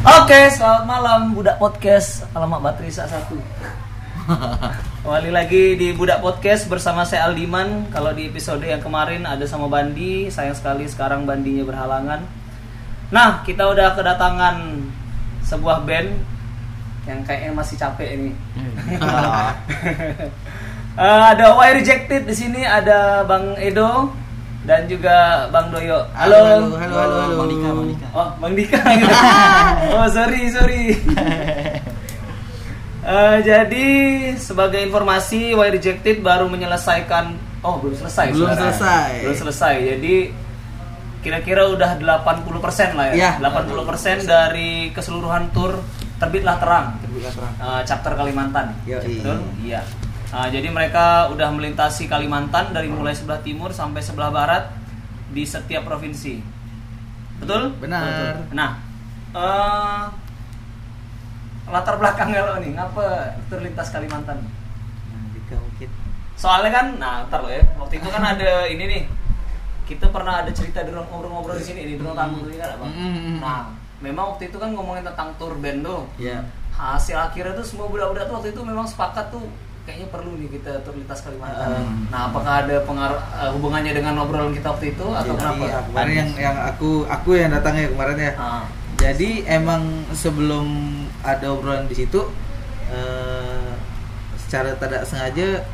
Oke, selamat malam Budak Podcast. Alamat Bateri Sak Satu. Kembali lagi di Budak Podcast bersama saya Aldiman. Kalau di episode yang kemarin ada sama Bandi Sayang sekali sekarang Bandinya berhalangan. Nah, kita udah kedatangan sebuah band Yang kayaknya masih capek ini. Eh, Ada Y Rejected di sini ada Bang Edo dan juga Bang Doyo. Halo. Halo, halo, halo, halo. Bang Dika, Bang Dika. Oh, Bang Dika. gitu. oh, sorry, sorry. Eh, jadi sebagai informasi, Y Rejected baru menyelesaikan oh belum selesai Belum sebenarnya. selesai. belum selesai jadi kira-kira udah 80% lah ya, Ya. 80% dari keseluruhan tour terbitlah terang Terbuka terang. Eh, chapter Kalimantan betul iya Nah, jadi mereka udah melintasi Kalimantan dari mulai sebelah timur sampai sebelah barat di setiap provinsi. Betul? Benar. Betul. nah eh, latar belakangnya lo nih ngapa terlintas Kalimantan? Nah, soalnya kan nah ntar lo ya. Waktu itu kan ada ini nih. Kita pernah ada cerita di ngobrol-ngobrol di sini di ruang tamu tuh kan Mm. nah memang waktu itu kan ngomongin tentang tour band tuh. Ya. hasil akhirnya tuh semua budak-budak tuh waktu itu memang sepakat tuh kayaknya perlu nih kita tur lintas Kalimantan. Hmm. Nah, apakah ada pengaruh eh, hubungannya dengan obrolan kita waktu itu atau Jadi, kenapa? ya, kemarin yang yang aku aku yang datang ya kemarin ya. Ah, Jadi emang sebelum ada obrolan di situ eh, secara tidak sengaja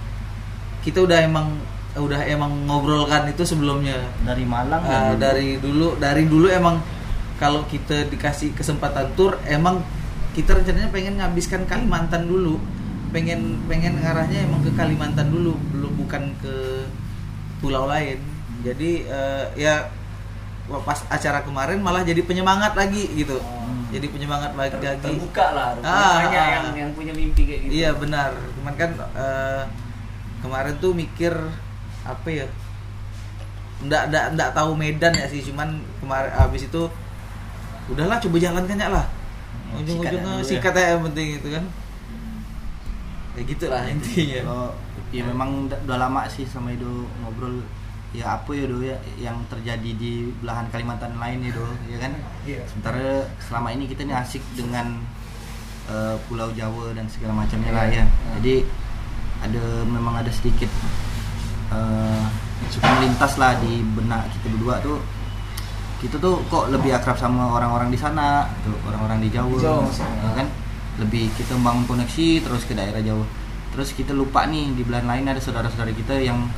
kita udah emang udah emang ngobrolkan itu sebelumnya. dari Malang dulu. dari dulu dari dulu emang kalau kita dikasih kesempatan tur emang kita rencananya pengen ngabiskan Kalimantan dulu pengen pengen ngarahnya emang ke Kalimantan dulu belum bukan ke pulau lain jadi eh, ya pas acara kemarin malah jadi penyemangat lagi gitu Oh. jadi penyemangat lagi ter- terbuka lah, Ah, rupanya ah. yang yang punya mimpi kayak gitu. iya benar cuman kan eh, kemarin tuh mikir apa ya ndak ndak ndak tahu Medan ya sih cuman kemarin abis itu udahlah coba jalankan ya lah ujung-ujungnya Sikat dulu ya. sikat ya yang penting itu kan ya gitulah intinya. Kalau ya memang udah, lama sih sama Edo ngobrol. Ya apa ya do ya yang terjadi di belahan Kalimantan lain ya do ya kan? Iya. sementara selama ini kita nih asik dengan eh, Pulau Jawa dan segala macamnya lah Iya. ya. Jadi ada memang ada sedikit eh, suka melintas lah di benak kita berdua tuh. Kita tuh kok lebih akrab sama orang-orang di sana tuh orang-orang di Jawa, Di Jawa ya kan lebih kita membangun koneksi terus ke daerah Jawa terus kita lupa nih di belahan lain ada saudara-saudara kita yang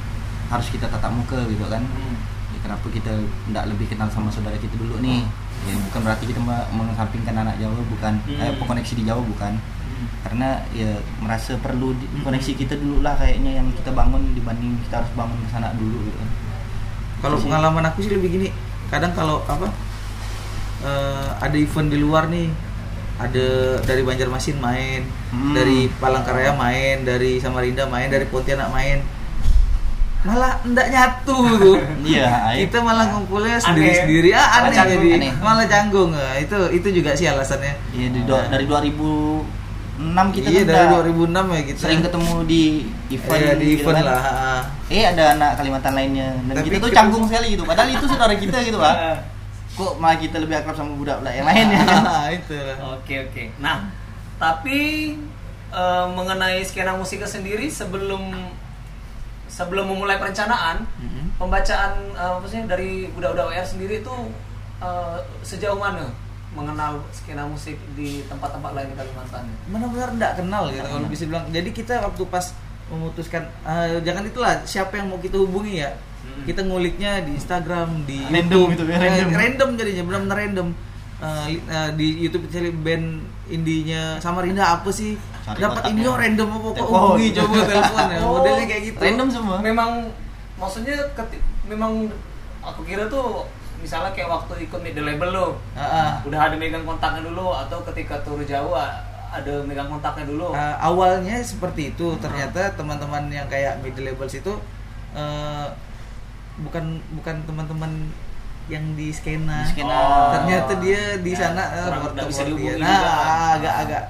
harus kita tatap muka gitu kan. Hmm. ya, kenapa kita tidak lebih kenal sama saudara kita dulu nih? Ya bukan berarti kita me- mengesampingkan anak Jawa bukan. Hmm. eh, koneksi di Jawa bukan. Hmm. karena ya merasa perlu di- koneksi kita dulu lah kayaknya yang kita bangun dibanding kita harus bangun ke sana dulu gitu kan. Kalau pengalaman aku sih lebih gini. Kadang kalau apa eh, ada event di luar nih ada dari Banjarmasin main Hmm. dari Palangkaraya main dari Samarinda main dari Pontianak main. Malah ndak nyatu tuh. Iya kita malah ngumpulnya Aneh. sendiri sendiri ah aneh canggung. jadi. Aneh. malah canggung. Ah, itu itu juga sih alasannya. Iya, di do- dari 2006 kita iya kan dari udah 2006 ya kita. sering ketemu di event Iya, di gitu event kan. lah ah. eh ada anak Kalimantan lainnya. Dan Tapi kita tuh canggung sekali gitu. Padahal itu saudara kita gitu pak kok malah kita lebih akrab sama budak-budak yang lain ya kan Ah, itu. Oke oke. Nah, tapi eh, mengenai skena musiknya sendiri sebelum sebelum memulai perencanaan, Mm-mm. pembacaan eh, apa sih dari budak-budak WR sendiri itu eh, sejauh mana mengenal skena musik di tempat-tempat lain di Kalimantan? benar-benar nggak kenal gitu Nggak kalau bisa bilang jadi kita waktu pas memutuskan eh, jangan itulah siapa yang mau kita hubungi ya. Kita nguliknya di Instagram di Random YouTube. gitu ya, Eh, random. random jadinya benar-benar random. Li- eh, di YouTube cari band indinya Samarinda apa sih? Cari dapat ini oh random apa kok hubungi coba telepon ya. Oh, modelnya kayak gitu. Random semua. Memang maksudnya keti- memang aku kira tuh misalnya kayak waktu ikut di label lo Ah, ah. udah ada megang kontaknya dulu atau ketika tur Jawa ada megang kontaknya dulu. Uh, awalnya seperti itu. Ternyata teman-teman yang kayak middle labels itu uh, bukan bukan teman-teman yang di skena, Di skena. Oh. ternyata dia di Ya, sana uh, kurang- to bisa dia. juga. nah agak agak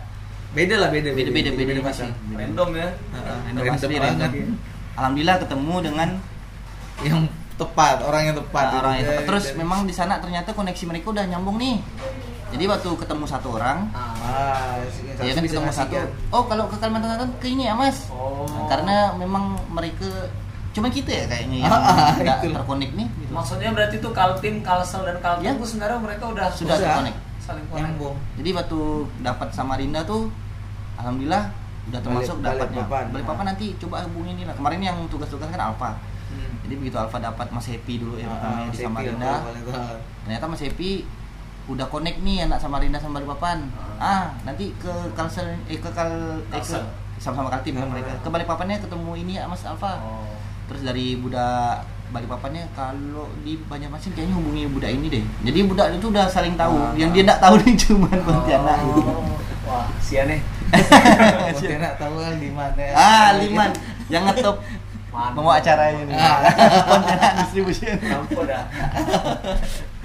beda lah beda Beda- beda- beda pasang. sih. Random ya. Uh, Random random banget. random. alhamdulillah ketemu dengan yang tepat orang yang tepat orang yang Dan- tepat. terus dan- memang di sana ternyata koneksi mereka udah nyambung nih Jadi waktu ketemu satu orang, Ah. Ah, dia kan bisa ketemu ngasih satu. kan. Oh kalau ke Kalimantan Selatan ke ini ya mas? Oh. Nah, karena memang mereka cuma kita ya kayaknya yang Ah, nggak itulah. terkonek nih. Gitu. Maksudnya berarti tuh Kaltim, Kalsel dan Kaltim Ya. itu sebenarnya mereka udah Sudah terkonek. saling konek. Jadi waktu dapat Samarinda tuh, alhamdulillah udah termasuk Balik- dapatnya. Balikpapan. Balikpapan nanti coba hubungin ini lah. Kemarin yang tugas-tugas kan Alfa. Hmm. Jadi begitu Alfa dapat Mas Happy dulu ya Ah, pertama di Samarinda. atau paling tua. Ternyata Mas Happy udah connect nih anak Samarinda sama Balikpapan. Ah, nanti ke Kalsel eh ke Kal eh, ke sama-sama Kaltim kan Ah. mereka. Ke Balikpapannya ketemu ini ya Mas Alfa. Oh. Terus dari budak Balikpapannya kalau di Banjarmasin kayaknya hubungi budak ini deh. Jadi budak itu udah saling tahu. Ah. Yang dia enggak tahu nih cuman Pontianak gitu. Oh. Wah, sia nih. Pontianak tahu kan di mana. Ah, Liman yang ngetop membawa acaranya nih. Ah. Pontianak distribution. Dah.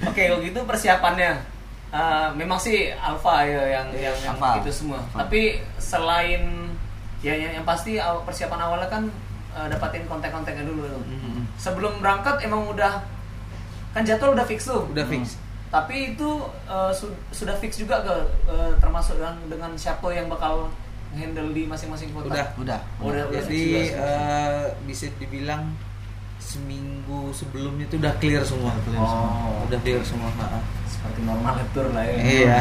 Oke, kalau gitu persiapannya eh, memang sih alfa ya yang yang, yang itu semua. Alpha. Tapi selain ya yang, yang pasti persiapan awalnya kan eh, dapatin kontak-kontaknya dulu tuh. Mm-mm. Sebelum berangkat emang udah kan jadwal udah fix tuh. Udah fix. Tapi itu eh, su- sudah fix juga ke eh, termasuk dengan dengan siapa yang bakal handle di masing-masing kota. Udah. Udah. Udah, Jadi eh, bisa dibilang seminggu sebelumnya itu udah clear semua. Udah clear semua. Udah clear semua. seperti normal tour lah ya. Iya.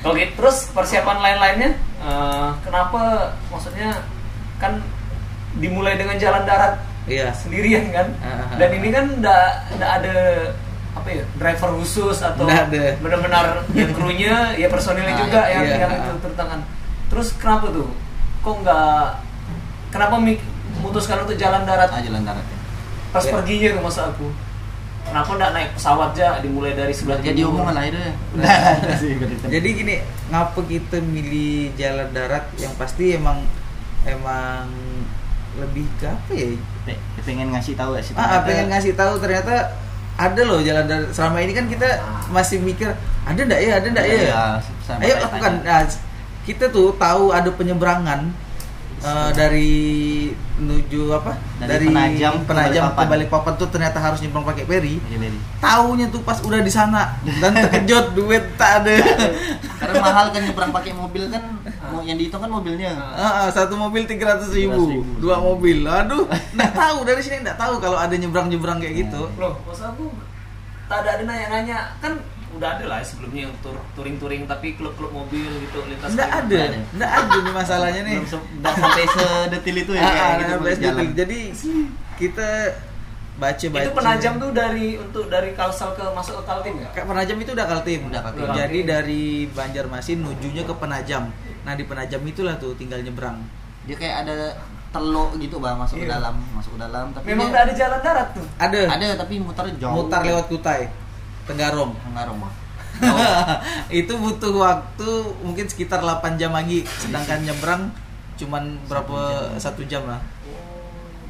Oke, terus persiapan lain-lainnya, eh, kenapa maksudnya kan dimulai dengan jalan darat Iya. sendirian kan? Dan ini kan ndak ndak ada apa ya driver khusus atau benar-benar ya krunya ya personilnya Ah, juga yang iya. yang itu turun tangan. Terus kenapa tuh? Kok nggak kenapa memutuskan untuk jalan darat Ah, jalan darat. ya. pas Ya. perginya tuh masa aku? Kenapa nggak naik pesawat aja dimulai dari sebelah Jadi omongan lah itu ya. Nah. Sih, berita. Jadi gini, ngapa kita milih jalan darat yang pasti emang emang lebih ke apa ya? Pe- pengen ngasih tahu ya sih. Ah, ternyata- pengen ngasih tahu ternyata ada loh jalan darat. Selama ini kan kita masih mikir ada ndak ya, ada ndak ya. Iya, sama Ayo lakukan. Nah, kita tuh tahu ada penyeberangan eh, dari menuju apa? Dari Penajam ke Penajam ke Balikpapan. Tuh ternyata harus nyebrang pakai. Iya, Beri. Taunya tuh pas udah di sana dan terkejut duit tak ada. Karena mahal kan nyebrang pakai mobil kan, mau yang dihitung kan mobilnya. Ah, ah, satu mobil tiga ratus ribu, 300.000. dua mobil. Aduh, nggak tahu dari sini nggak tahu kalau ada nyebrang nyebrang kayak gitu. Loh, maksud aku tak ada ada nanya-nanya kan udah ada lah sebelumnya yang tur touring-touring tapi klub-klub mobil gitu lintas Nggak ada, nggak ada nih masalahnya nih. Nggak sampai sedetil itu ya Ah, ah, gitu jalan. Jadi kita baca baca. Itu penajam tuh dari untuk dari Kalsel ke masuk ke Kaltim ya? Penajam itu udah kaltim. Udah Kaltim. Jadi dari Banjarmasin nujunya ke penajam. Nah di penajam itulah tuh tinggal nyebrang. Dia kayak ada teluk gitu bang masuk ke Iya. dalam, masuk ke dalam. Tapi Memang dia- udah ada jalan darat tuh. Ada. ada tapi muter jauh. Mutar lewat Kutai, Tenggarong. Tenggarong bang. itu butuh waktu mungkin sekitar 8 jam lagi sedangkan nyebrang cuman berapa satu jam lah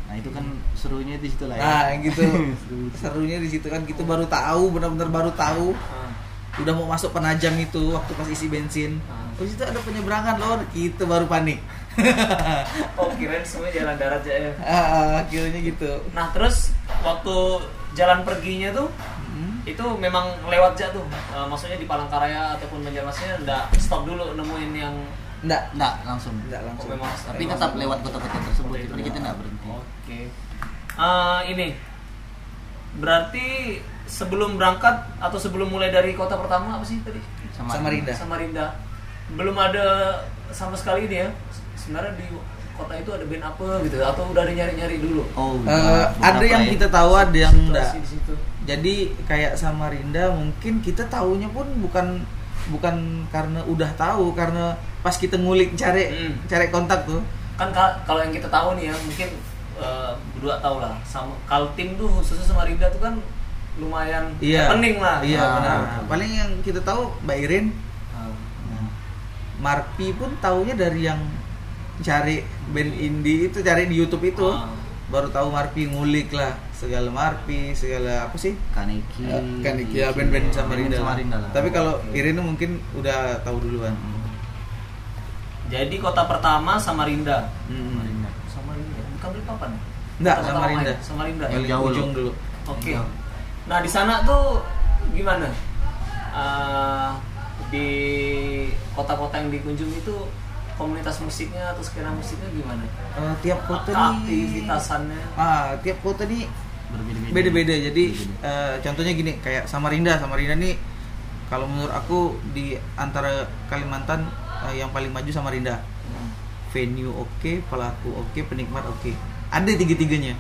Nah itu kan serunya di situ lah ya. nah gitu serunya di situ kan kita baru tahu benar-benar baru tahu Ah. udah mau masuk penajam itu waktu pas isi bensin Ah. terus itu ada penyeberangan lor kita baru panik Oh, kirain semua jalan darat aja ya. ah, akhirnya gitu Nah, terus waktu jalan perginya tuh. Itu memang lewat aja tuh. Eh, maksudnya di Palangkaraya ataupun Banjarmasinnya ndak stop dulu nemuin yang enggak Enggak langsung. enggak oh, langsung memang Tapi tetap lewat kota-kota tersebut. Jadi kita enggak berhenti. Oke. Eh, ini berarti sebelum berangkat atau sebelum mulai dari kota pertama apa sih tadi? Samarinda. Samarinda. Belum ada sama sekali ini ya. Sebenarnya di kota itu ada band apa gitu atau udah ada nyari-nyari dulu? Oh, Eh, udah ada yang ya. kita tahu ada yang enggak di situ. Jadi kayak Samarinda mungkin kita tahunya pun bukan bukan karena udah tahu karena pas kita ngulik cari Hmm. cari kontak tuh Kan ka- kalau yang kita tahu nih ya, mungkin eh, berdua tahu lah. Sama Kaltim tuh khususnya Samarinda tuh kan lumayan iya pening lah. iya Ah. benar paling yang kita tahu Mbak Irin Ah. Nah, Marpi pun taunya dari yang cari band indie itu cari di YouTube itu Ah. baru tahu Marpi ngulik lah segala Marpi segala apa sih Kaneki. Ya, kan ya band-band Samarinda, lah. Samarinda lah. tapi kalau Irin mungkin udah tahu duluan Jadi kota pertama Samarinda. Hmm. Samarinda. Samarinda, bukan Balikpapan ya? Enggak, Samarinda. ya? Samarinda. Yang jauh ujung dulu Oke. Jauh. Nah di sana tuh gimana? Eh, di kota-kota yang dikunjungi itu komunitas musiknya atau skena musiknya gimana? Eh, tiap kota nih Aktivitasannya. ah tiap kota nih berbeda-beda beda-beda jadi Beda-beda. eh, contohnya gini kayak Samarinda Samarinda nih kalau menurut aku di antara Kalimantan eh, yang paling maju Samarinda Hmm. venue oke pelaku oke penikmat oke ada tiga-tiganya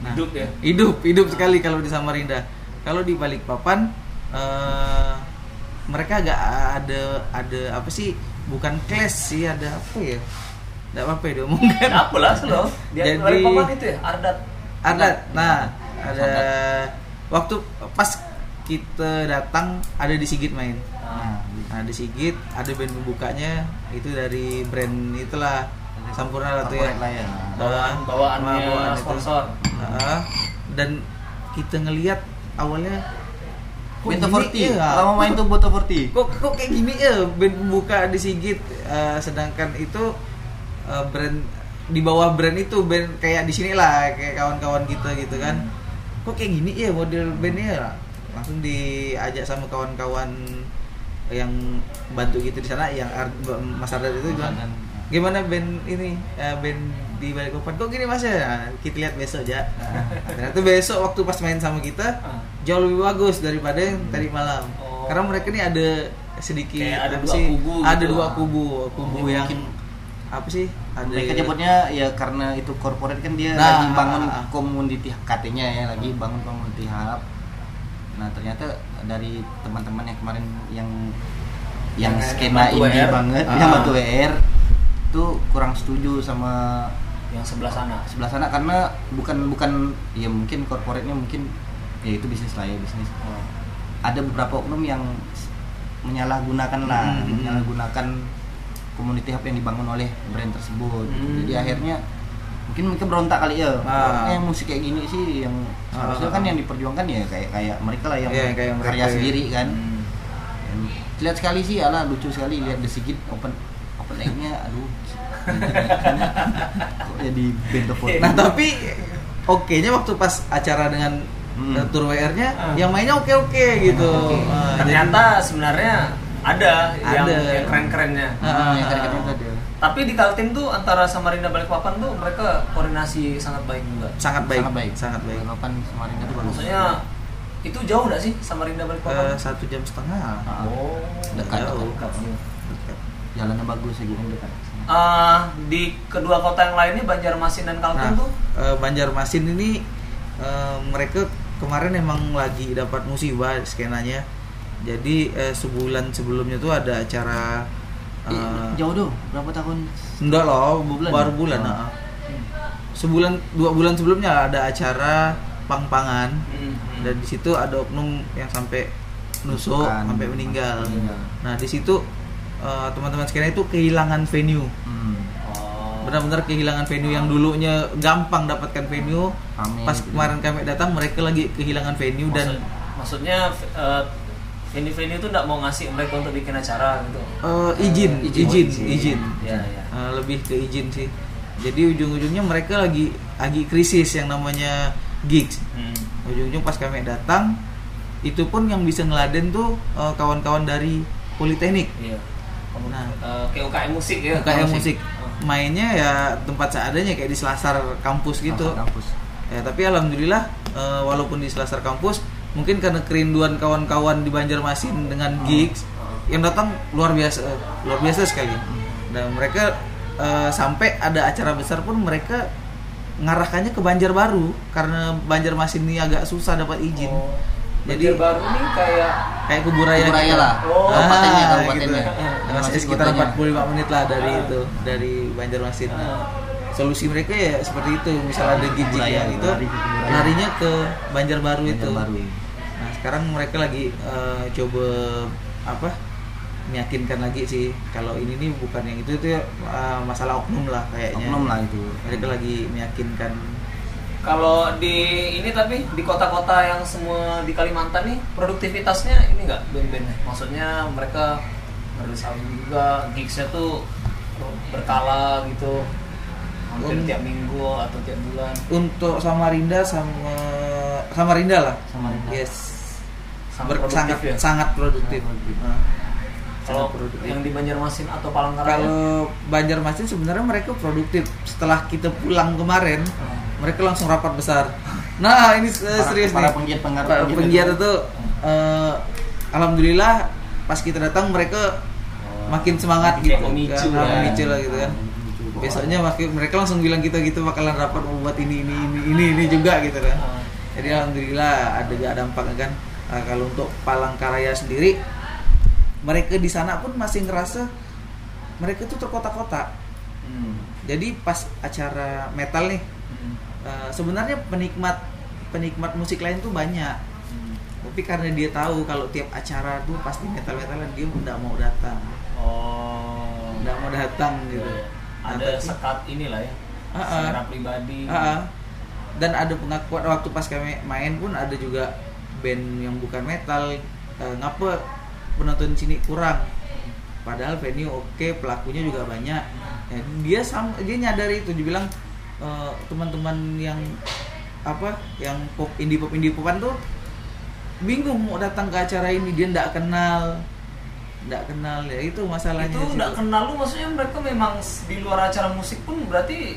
Nah, Hidup ya? hidup hidup sekali kalau di Samarinda kalau di Balikpapan eh, mereka agak ada ada apa sih bukan clash sih ada apa ya tidak apa-apa ya diomongkan Apa lah? Dia Jadi- itu ya, Ardat. Ada nah ada waktu pas kita datang ada di Sigit main Nah, nah di Sigit ada band pembukanya itu dari brand itulah Sampurna lah tuh ya ya. bawaan Ah, bawaannya bawaan sponsor. Ah, dan kita ngelihat awalnya kok Bento gini Forti. ya? Lama main tuh Boto Forti. kok kok kayak gini ya band pembuka di Sigit Eh, sedangkan itu eh, brand di bawah brand itu band kayak di sini lah kayak kawan-kawan kita gitu kan. Kok kayak gini? Ya model bandnya langsung diajak sama kawan-kawan yang bantu gitu di sana yang Mas Ardan itu Dan gimana band ini? Eh, band di Balikpapan. Kok gini mas? Ya kita lihat besok ya nah, ternyata besok waktu pas main sama kita Ah. jauh lebih bagus daripada yang tadi malam. Oh. karena mereka ini ada sedikit Kayak ada dua sih? kubu ada gitu. dua kubu kubu yang mungkin- apa sih ada mereka nyebutnya ya karena itu corporate kan dia Nah, lagi bangun ah, ah. community katanya ya lagi bangun community hub nah ternyata dari teman-teman yang kemarin yang yang Batu indie WR. banget Ah. yang batu WR itu kurang setuju sama yang sebelah sana. sebelah sana karena bukan bukan ya mungkin corporate-nya mungkin ya itu bisnis lah ya bisnis Oh. ada beberapa oknum yang menyalahgunakan lah Hmm. menyalahgunakan community hub yang dibangun oleh brand tersebut gitu. Hmm. jadi akhirnya mungkin mereka berontak kali ya Ah. "Eh, musik kayak gini sih yang Ah. harusnya kan yang diperjuangkan ya kayak kayak mereka lah yang Iya, kayak mereka karya ya. sendiri kan Hmm. Dan lihat sekali sih ala lucu sekali lihat The Sigit open open air-nya aduh kok jadi bento nah tapi oke nya waktu pas acara dengan Hmm. tour WR-nya Ah. yang mainnya oke oke gitu. Ah, jadi- Ternyata sebenarnya ada, yang, Ada. yang keren-kerennya. Ah, Ah, yang ah, tadi. Tapi di Kaltim tuh antara Samarinda Balikpapan tuh mereka koordinasi sangat baik juga. sangat baik sangat baik sangat baik Balikpapan Samarinda tuh bagus Maksudnya itu jauh nggak sih Samarinda Eh, Balikpapan? satu jam setengah Ah. oh, Dekat, jauh. dekat. Dekat. jalannya bagus ya gitu dekat Ah, di kedua kota yang lainnya Banjarmasin dan Kaltim Nah, tuh eh, Banjarmasin ini eh, mereka kemarin emang lagi dapat musibah skenanya. Jadi eh, sebulan sebelumnya tuh ada acara Eh, eh, jauh tuh berapa tahun enggak loh, bu- Bulan baru ya? bulan. Oh. ah. Sebulan dua bulan sebelumnya ada acara pang-pangan Hmm, hmm. dan di situ ada oknum yang sampai nusuk sampai meninggal. Meninggal. Nah, di situ eh, teman-teman skena itu kehilangan venue. hmm. Oh. Benar-benar kehilangan venue yang dulunya gampang dapatkan venue Rame pas kemarin kami datang mereka lagi kehilangan venue dan Maksud- maksudnya eh, venue-venue itu nggak mau ngasih mereka untuk bikin acara gitu. eh, izin, izin. izin, Oh, izin. izin, Ya, ya. Eh, lebih ke izin sih. Jadi ujung-ujungnya mereka lagi lagi krisis yang namanya gigs. Hmm. Ujung-ujung pas kami datang itu pun yang bisa ngeladen tuh eh, kawan-kawan dari Politeknik. Iya. Nah. Eh, kayak UKM musik ya. UKM musik. Oh. Mainnya ya tempat seadanya kayak di selasar kampus gitu. Masa kampus Ya, tapi alhamdulillah eh, walaupun di selasar kampus mungkin karena kerinduan kawan-kawan di Banjarmasin dengan gigs yang datang luar biasa luar biasa sekali. Dan mereka eh, sampai ada acara besar pun mereka ngarahkannya ke Banjarbaru karena Banjarmasin ini agak susah dapat izin. Oh. Jadi baru ini kayak kayak kuburaya Kuburaya gitu. lah. Oh. Kabupatennya, Ah, kabupatennya. gitu. Yang Masih sekitar kotanya. 45 menit lah dari Ah. itu dari Banjarmasin. Nah, Ah. Solusi mereka ya seperti itu. Misalnya ada gig Kuburaya, yang itu larinya ke Banjarbaru itu. Baru nah sekarang mereka lagi eh, coba apa meyakinkan lagi sih kalau ini nih bukan yang itu itu ya, eh, masalah oknum lah kayaknya. Oknum lah itu. Mereka lagi meyakinkan. Kalau di ini tapi di kota-kota yang semua di Kalimantan nih produktivitasnya ini enggak band-band maksudnya mereka ngerilis album juga gigsnya tuh berkala gitu hampir Um, tiap minggu atau tiap bulan untuk Samarinda sama Samarinda lah Samarinda. yes Sangat produktif sangat ya? sangat produktif Sangat produktif. Nah, Kalau produktif. yang di Banjarmasin atau Palangkaraya? Kalau Banjarmasin sebenarnya mereka produktif. Setelah kita pulang kemarin, Hmm. mereka langsung rapat besar. Nah ini Para- serius para nih. penggiat Para gitu. penggiat itu, eh, alhamdulillah pas kita datang mereka makin semangat gitu, memicu kan, ya. memicu lah gitu kan. Besoknya mereka langsung bilang kita gitu bakalan rapat mau buat ini ini ini ini ini juga gitu kan. Ah. Jadi alhamdulillah ada gak dampaknya kan. Nah, kalau untuk Palangkaraya sendiri, mereka di sana pun masih ngerasa mereka tuh terkotak-kotak. Hmm. Jadi pas acara metal nih, Hmm. eh, sebenarnya penikmat penikmat musik lain tuh banyak. Hmm. Tapi karena dia tahu kalau tiap acara tuh pasti metal-metalan dia nggak mau datang, Oh. nggak mau datang gitu. Nah, Ada sekat inilah ya. Ah, ah. Selera pribadi. Ah, ah. dan ada pengakuan waktu pas kami main pun ada juga band yang bukan metal eh, ngapa penonton sini kurang padahal venue oke pelakunya juga banyak Ya, dia sam dia nyadari itu dibilang eh, teman-teman yang apa yang pop indie pop indie popan tuh bingung mau datang ke acara ini dia nggak kenal nggak kenal ya itu masalahnya itu nggak kenal lu maksudnya mereka memang di luar acara musik pun berarti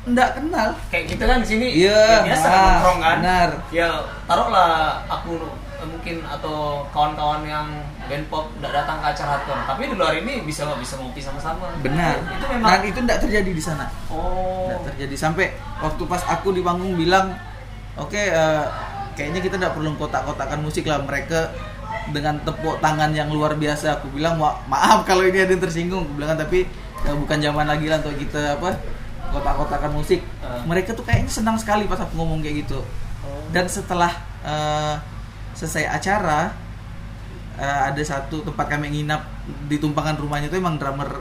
nggak kenal. Kayak kita kan di sini? Iya, ya biasa ah, nongkrong kan? benar. ya taruhlah aku eh, mungkin atau kawan-kawan yang band pop nggak datang ke acara hardcore. Tapi di luar ini bisa bisa ngopi sama-sama. Benar. Itu memang dan itu nggak terjadi di sana. Oh. Nggak terjadi. Sampai waktu pas aku di panggung bilang oke eh, kayaknya kita nggak perlu kotak-kotakan musik lah mereka dengan tepuk tangan yang luar biasa aku bilang "Ma- maaf kalau ini ada yang tersinggung aku bilang tapi eh, bukan zaman lagi lah untuk kita apa kotak-kotakan musik Eh. mereka tuh kayaknya senang sekali pas aku ngomong kayak gitu Oh. dan setelah eh, selesai acara eh, ada satu tempat kami nginap di tumpangan rumahnya itu emang drummer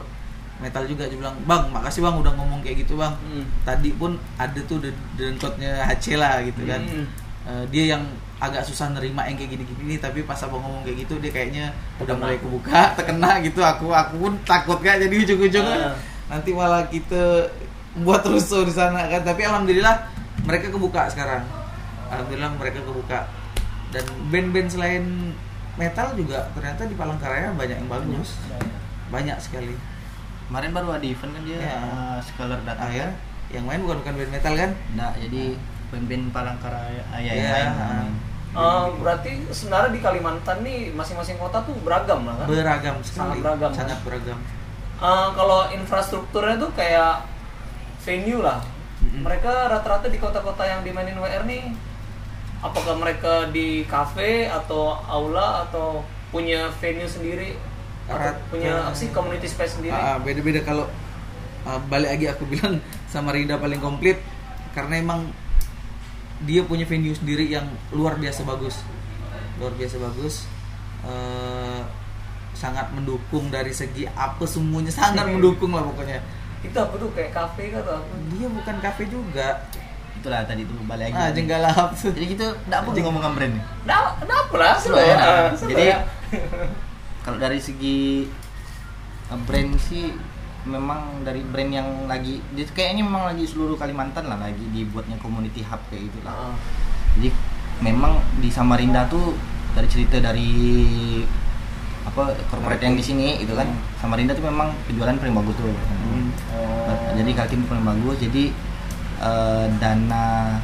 metal juga dia bilang bang makasih bang udah ngomong kayak gitu bang Hmm. tadi pun ada tuh de- dengkotnya HC lah gitu kan. Eh, dia yang agak susah nerima yang kayak gini-gini tapi pas abang ngomong kayak gitu dia kayaknya udah mulai kebuka terkena gitu. Aku aku pun takut gak jadi ujung-ujungnya Ah. nanti malah kita buat rusuh di sana kan. Tapi alhamdulillah mereka kebuka sekarang. Alhamdulillah mereka kebuka. Dan band-band selain metal juga ternyata di Palangkaraya banyak yang bagus. Banyak. Sekali. Kemarin baru ada event kan dia Ya. eh, Scholar datang ah ya? kan? yang main bukan bukan band metal kan? Nggak, jadi band-band Palangkaraya ah, ya, Iya, yang lain ah. main. Eh, berarti sebenarnya di Kalimantan nih masing-masing kota tuh beragam lah kan beragam sekali Sangat beragam, sangat kan? beragam Eh, kalau infrastrukturnya tuh kayak venue lah. Mm-mm. Mereka rata-rata di kota-kota yang dimainin WR nih, apakah mereka di cafe atau aula atau punya venue sendiri atau punya apa sih community space sendiri? Ah, beda-beda kalau ah, balik lagi aku bilang sama Rinda paling komplit karena emang dia punya venue sendiri yang luar biasa bagus luar biasa bagus Eh, sangat mendukung dari segi apa semuanya sangat mendukung lah pokoknya Itu apa tuh kayak cafe kah atau apa? dia bukan kafe juga Itulah tadi tuh balik lagi. ah jenggalap Jadi kita enggak perlu ngomongin brand nih. Kenapa lah? Sudah ya. ya. Jadi kalau dari segi uh, brand sih memang dari brand yang lagi dia kayaknya memang lagi seluruh Kalimantan lah lagi dibuatnya community hub kayak gitu lah. Jadi memang di Samarinda tuh dari cerita dari apa corporate yang di sini itu kan Samarinda tuh memang penjualan paling bagus tuh. Oh. Jadi Kaltim paling bagus. Jadi eh, dana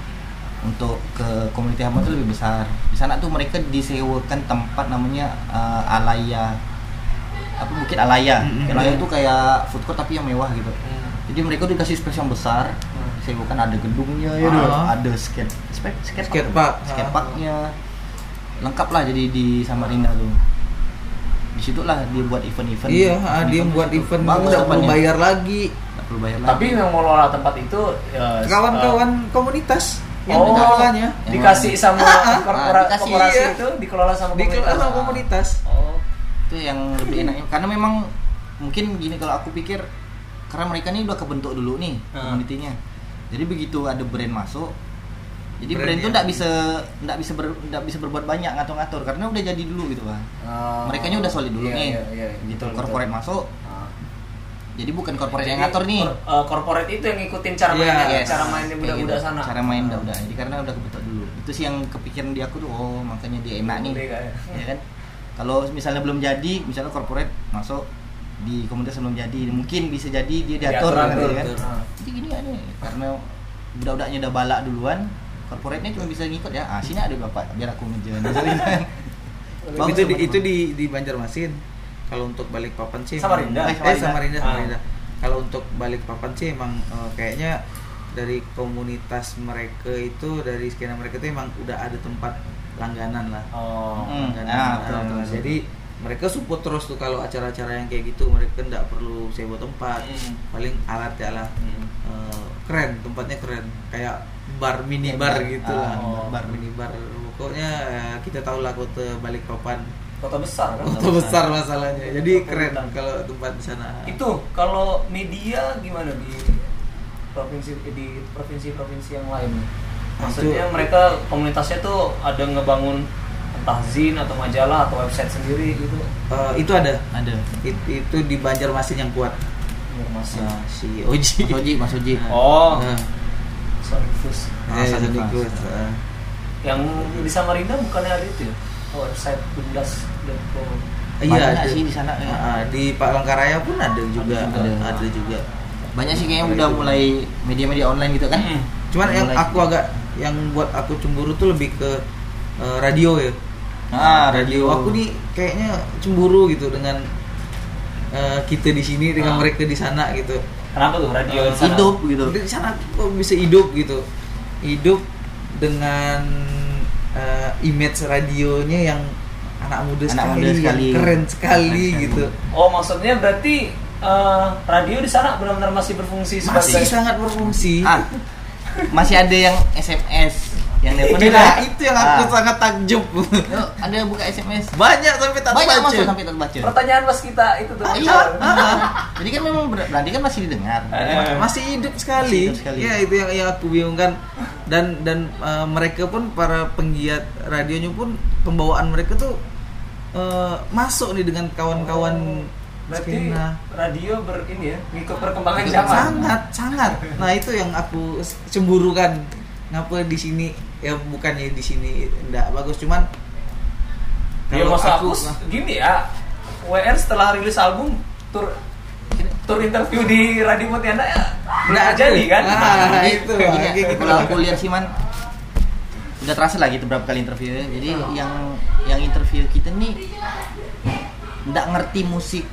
untuk ke community hub itu lebih besar. Di sana tuh mereka disewakan tempat namanya eh, Alaya apa Bukit Alaya. Mm-mm. Bukit Alaya itu kayak food court tapi yang mewah gitu. Hmm. Jadi mereka dikasih space yang besar. Hmm. Disewakan ada gedungnya ya, Ah. ada skate skate skate Skatepark. skateparknya lengkap lah jadi di Samarinda tuh. Di situlah dia buat event-event. iya ah, dia Event-event buat itu. event Bagus udah perlu bayar lagi Nggak perlu bayar lagi. Tapi yang mengelola tempat itu ya, kawan-kawan komunitas yang Oh. mengelolanya dikasih sama Ah, ah. korpora- Ah, dikasih, korporasi iya. itu dikelola sama dikelola sama komunitas. komunitas Oh. Itu yang lebih enaknya karena memang mungkin gini kalau aku pikir karena mereka ini udah kebentuk dulu nih Ah. komunitinya jadi begitu ada brand masuk jadi Brand brand, itu ya. nggak bisa nggak bisa ber, nggak bisa berbuat banyak ngatur-ngatur. Karena udah jadi dulu gitu pak. Mereka ini udah solid dulu Iya, nih. iya, iya, gitu betul, corporate betul. masuk. Ah. jadi bukan corporate Jadi, yang ngatur nih. Eh, corporate itu yang ngikutin cara Iya, mainnya, Yes. cara mainnya Kayak budak-budak gitu. sana. cara main udah udah jadi karena udah kebentuk dulu. Itu sih yang kepikiran di aku tuh oh makanya dia enak nih. ya. Kan kalau misalnya belum jadi misalnya corporate masuk di komunitas belum jadi mungkin bisa jadi dia diatur Diatur, gitu kan. jadi gini kan nih karena budak-budaknya udah balak duluan corporate-nya cuma bisa ngikut ya ah sini ada bapak biar aku ngejar Bagus itu di, itu di di Banjarmasin. Kalau untuk balik papan sih Samarinda. emang- eh Samarinda Ah. Samarinda. Kalau untuk balik papan sih emang eh, kayaknya dari komunitas mereka itu dari skena mereka itu emang udah ada tempat langganan lah Oh. Hmm. langganan Ah, lah. betul, betul, betul. jadi mereka support terus tuh kalau acara-acara yang kayak gitu mereka nggak perlu sewa tempat Hmm. paling alat ya lah Hmm. Eh, keren tempatnya keren kayak bar mini bar bar. gitu Ah, lah oh. bar mini bar pokoknya eh, kita tahu lah kota Balikpapan Kota besar kan? kota besar masalahnya jadi Kota keren hutan. kalau tempat di sana Itu kalau media gimana di provinsi di provinsi-provinsi yang lain? Maksudnya Itu- mereka komunitasnya tuh ada ngebangun entah zin atau majalah atau website sendiri gitu. Eh, itu ada ada It- itu di Banjarmasin yang kuat Biar masih. Nah, si Oji Mas Oji Mas Oji Oh, Nah, sorry Fus. Ah, eh, Sandi Sandi Plus. Kus, eh. Yang di Samarinda bukannya ada itu ya? Website bundas.com. Iya Banyak ada sih di sana, ya. Ah, di Pak Langkaraya pun ada juga juga. ada, juga banyak sih kayaknya udah mulai media-media online gitu kan Mm. cuman yang Mulai. aku agak yang buat aku cemburu tuh lebih ke eh, radio ya. Ah radio. aku nih kayaknya cemburu gitu dengan eh, kita di sini dengan Ah. mereka di sana gitu. Kenapa tuh radio di sana? hidup gitu. Di sana kok bisa hidup gitu? Hidup dengan eh, image radionya yang anak muda Anak sekali, muda yang sekali. keren sekali Keren sekali. gitu Oh, maksudnya berarti eh, radio di sana benar-benar masih berfungsi sebagai masih sangat berfungsi. Ah masih ada yang SMS yang telepon Nah, itu yang aku Ah. sangat takjub ada buka SMS banyak sampai tak banyak baca. masuk sampai terbaca pertanyaan pas kita itu tuh. Ah, iya Ah, jadi kan memang ber- berarti kan masih didengar Eh. masih hidup sekali. Masih hidup sekali. Ya itu yang, yang aku bingungkan dan dan uh, mereka pun para penggiat radionya pun pembawaan mereka tuh uh, masuk nih dengan kawan-kawan Berarti skena. radio ber ini ya, ngikut perkembangan zaman. sangat sangat. Nah itu yang aku s- cemburukan. Ngapa di sini ya bukannya di sini enggak bagus cuman Ya kalau masa aku, gini ya. WR setelah rilis album tur tur interview di Radio Pontianak ya Nggak jadi kan? Ah, Jadi, itu, gitu. kalau aku lihat sih man udah terasa lah gitu berapa kali interview jadi yang yang interview kita nih nggak ngerti musik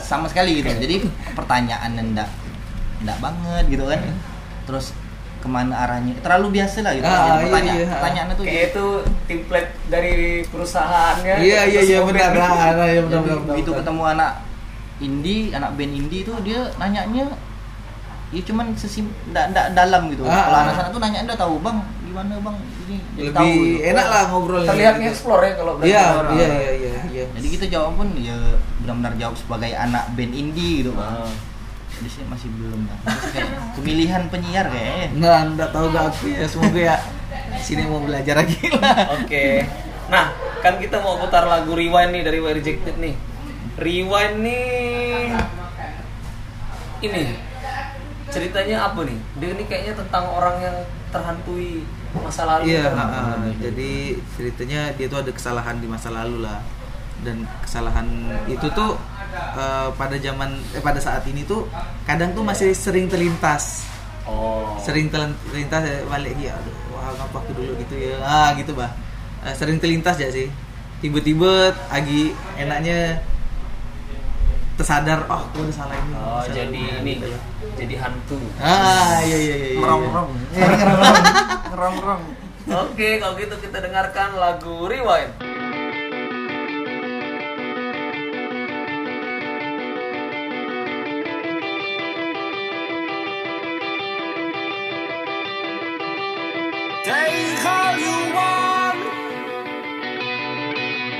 sama sekali gitu jadi pertanyaan ndak ndak banget gitu kan terus ke mana arahnya terlalu biasa lah gitu Ah, Jadi iya, pertanyaan iya. pertanyaannya tuh Kayak itu template dari perusahaannya. Iya iya iya benar benar Jadi benar. benar, begitu ketemu anak indie anak band indie tuh dia nanyanya ya cuman sesim ndak ndak dalam gitu Ah, kalau ah. anak sana tuh nanya ndak tahu bang gimana bang ini jadi tahu lebih gitu. enak lah ngobrol Terlihat nge-explore ya kalau berarti Iya, iya, iya, iya, iya. jadi kita jawab pun ya benar-benar jawab sebagai anak band indie gitu Ah. bang jadi sih masih belum lah kayak pemilihan penyiar kayaknya Nah, enggak tahu gak aku ya, semoga ya sini mau belajar lagi lah. Oke. Nah, kan kita mau putar lagu Rewind nih dari We Rejected nih. Rewind nih ini ceritanya apa nih? Dia ini kayaknya tentang orang yang terhantui masa lalu. Iya, kan? ah, ah. jadi ceritanya dia tuh ada kesalahan di masa lalu lah. Dan kesalahan itu tuh eh, pada zaman eh pada saat ini tuh kadang tuh masih sering terlintas. Oh. Sering terlintas ya, balik ya aduh wah ngapa aku dulu gitu ya. Ah, gitu, Bah. Eh, sering terlintas ya sih. Tiba-tiba lagi enaknya tersadar oh aku udah salah ini Oh, salah jadi ini gitu jadi hantu. ah iya iya iya, iya ngerong-ngerong ngerong-ngerong Oke, kalau gitu kita dengarkan lagu Rewind. Take all you want,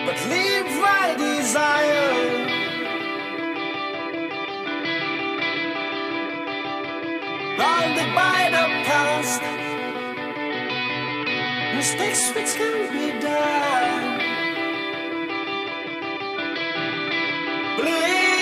but leave my desire. Bounded by the past, mistakes which can be done. Bleeding.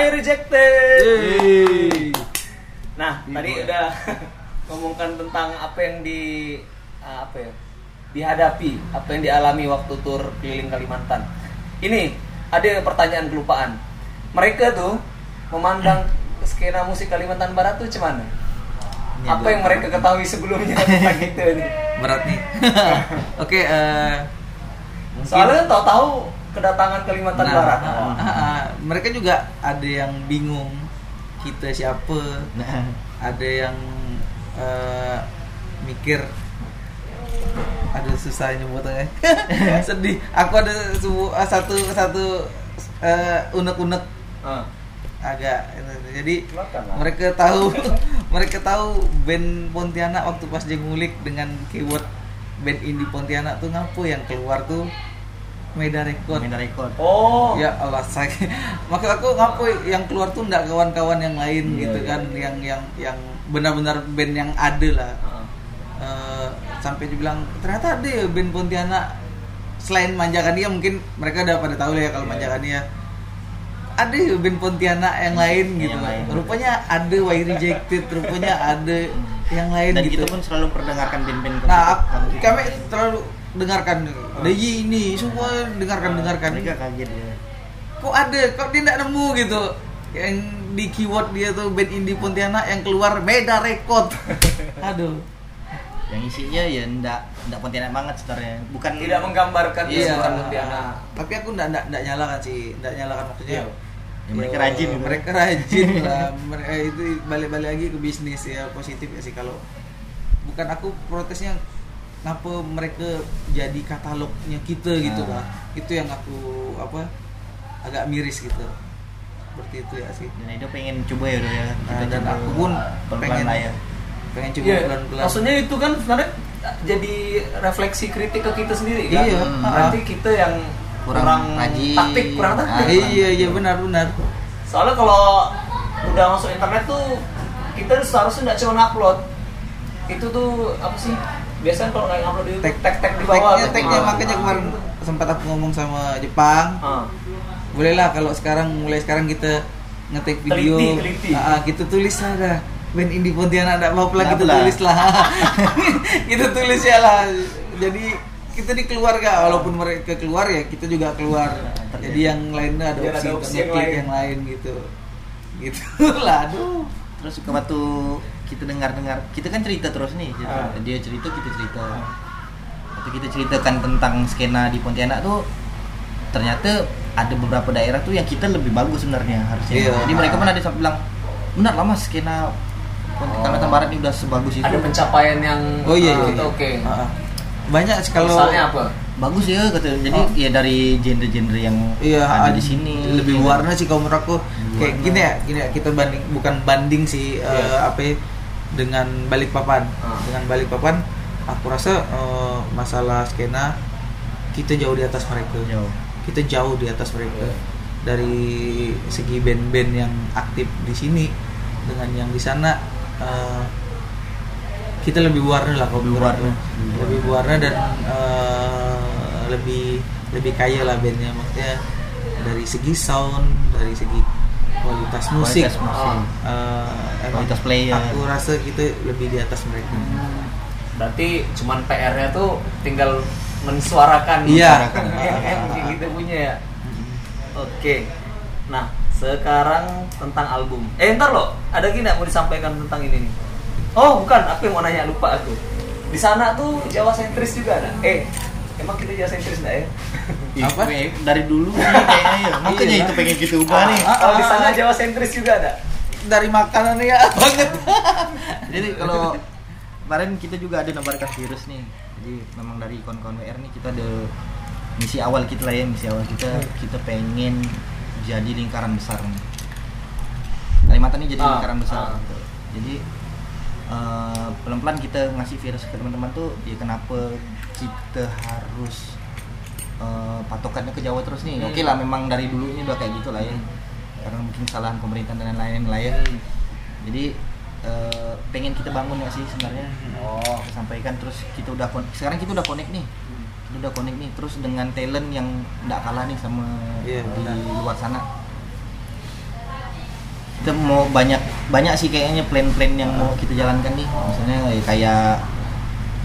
Why Rejected. Yeay. Nah, tadi udah ngomongkan tentang apa yang di uh, apa ya? dihadapi, apa yang dialami waktu tur keliling Kalimantan. Ini ada pertanyaan kelupaan. Mereka tuh memandang skena musik Kalimantan Barat tuh cuman Ini apa yang mereka ketahui sebelumnya tentang itu nih. berat nih oke eh, mungkin- Soalnya tahu-tahu kedatangan Kalimantan Nah, Barat. ah, ah, ah. Mereka juga ada yang bingung kita siapa. Nah, ada yang eh, mikir aduh susah nyebutnya sedih. Aku ada eh, satu satu eh, unek-unek. Ah. agak jadi lah. mereka tahu mereka tahu band Pontianak waktu pas dia ngulik dengan keyword band indie Pontianak tuh ngapu yang keluar tuh Meda Record Meda Record. Oh. Ya Allah saya maksud aku ngapu yang keluar tuh enggak kawan-kawan yang lain Iya, gitu iya. kan yang yang yang benar-benar band yang ada lah Ah. Eh, sampai dibilang ternyata ada ya band Pontianak selain manjakan dia mungkin mereka udah pada tahu lah ya kalau Iya. manjakan dia ada ya band Pontianak yang lain Yang gitu lain. rupanya ada Why Rejected rupanya ada yang lain Dan gitu kita pun selalu perdengarkan band-band nah kami. kami terlalu dengarkan Deji ini semua dengarkan dengarkan mereka kaget ya. kok ada kok dia nggak nemu gitu yang di keyword dia tuh band indie Pontianak yang keluar Meda Record aduh Yang isinya ya ndak ndak Pontianak banget sebenarnya. Bukan Tidak menggambarkan Iya. kesukaan Pontianak. Tapi aku enggak enggak enggak nyalakan sih, enggak nyalakan maksudnya. Iya. Ya, mereka rajin gitu. Mereka rajin lah. Mereka itu balik-balik lagi ke bisnis ya positif ya sih kalau bukan aku protesnya ngapa mereka jadi katalognya kita gitu Nah. lah. Itu yang aku apa agak miris gitu. Seperti itu ya sih. Dan itu pengen coba ya udah ya. Nah, dan aku pun pelan-pelan pengen lah ya. pengen coba Iya, pelan-pelan. maksudnya itu kan sebenarnya jadi refleksi kritik ke kita sendiri kan. Iya. Berarti kita yang kurang, Kurang rajin. taktik, kurang taktik. Ah, iya iya benar benar. Soalnya kalau udah masuk internet tuh kita seharusnya nggak cuma upload. Itu tuh apa sih? Biasanya kalau nggak upload Tag- tag-tag di bawah. Tagnya, tuh. tagnya Ah. makanya kemarin sempat aku ngomong sama Jepang. Ah. bolehlah kalau sekarang mulai sekarang kita ngetik video Teliti, teliti. ah, kita tulis lah dah band indie Pontianak ada lah Nggak kita tulis lah kita tulis ya lah jadi kita di keluarga walaupun mereka keluar ya kita juga keluar Terjadi. jadi yang lainnya ada Biar opsi, ada opsi yang lain. yang lain gitu gitu lah aduh Terus ke waktu kita dengar-dengar, kita kan cerita terus nih. cerita. Ah. Dia cerita, kita cerita. Waktu kita ceritakan tentang skena di Pontianak tuh ternyata ada beberapa daerah tuh yang kita lebih bagus sebenarnya harusnya. Iya. Jadi mereka pun ada sampai bilang, benar lah mas skena Ponti- Oh. Kalimantan Barat ini udah sebagus itu. Ada pencapaian yang oh iya, ah, iya, kita iya. oke. Ah, banyak kalau Misalnya apa? Bagus ya kata. Jadi Oh. ya dari genre-genre yang Iya, ada ad- di sini. lebih warna sih kalau menurut aku kayak gini ya, gini ya kita banding bukan banding sih eh, Iya. apa ya, dengan Balikpapan. Ah. Dengan Balikpapan aku rasa eh, masalah skena kita jauh di atas mereka. Jauh. Kita jauh di atas mereka. Iya. Dari segi band-band yang aktif di sini dengan yang di sana eh, kita lebih warna lah kalau Lebih warna. lebih warna dan eh, lebih lebih kaya lah bandnya maksudnya dari segi sound dari segi kualitas musik, Kualitas musik. eh, emang Kualitas player. aku rasa kita lebih di atas mereka Berarti cuman PR-nya tuh tinggal mensuarakan Iya. yang yang kita punya ya. Oke. Nah, sekarang tentang album. Eh, ntar lo, ada gini mau disampaikan tentang ini nih? Oh, bukan, aku yang mau nanya lupa aku. Di sana tuh Jawa sentris juga ada. Eh, emang kita Jawa sentris nggak ya? Apa? Dari dulu sih kayaknya ya. Makanya Iya. itu pengen kita ubah nih. Ah, Kalau di ah, sana ah. Jawa sentris juga ada. dari makanan ya banget Jadi kalau kemarin kita juga ada nabarkan virus nih. Jadi memang dari kawan-kawan WR nih kita ada misi awal kita lah ya, misi awal kita kita pengen jadi lingkaran besar nih. Kalimantan ini jadi Ah, lingkaran besar ah. gitu. Jadi eh, pelan-pelan kita ngasih virus ke teman-teman tuh ya kenapa kita harus eh, patokannya ke Jawa terus nih. Hmm. Oke lah memang dari dulunya udah kayak gitu lah ya. Hmm. Karena mungkin kesalahan pemerintah dan lain-lain lah ya. Hmm. Jadi eh, pengen kita bangun nggak sih sebenarnya? Oh. Kita sampaikan terus kita udah kon- sekarang kita udah connect nih. Ini udah connect nih terus dengan talent yang nggak kalah nih sama Iya, di benar. luar sana kita mau banyak banyak sih kayaknya plan-plan yang mau kita jalankan nih misalnya ya kayak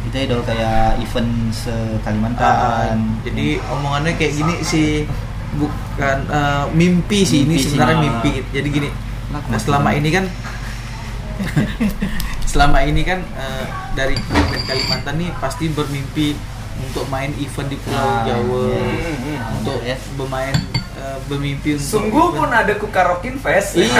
kita idol kayak event se Kalimantan Ah, jadi omongannya kayak gini sih bukan eh, mimpi sih ini Mimpi sih, sebenarnya ah. mimpi jadi gini nah, selama ini kan selama ini kan eh, dari Kalimantan nih pasti bermimpi untuk main event di Pulau Ah, Jawa iya, iya. untuk Ya. bermain eh, bermimpi untuk Sungguh pun ada Kukarokin Fest. iya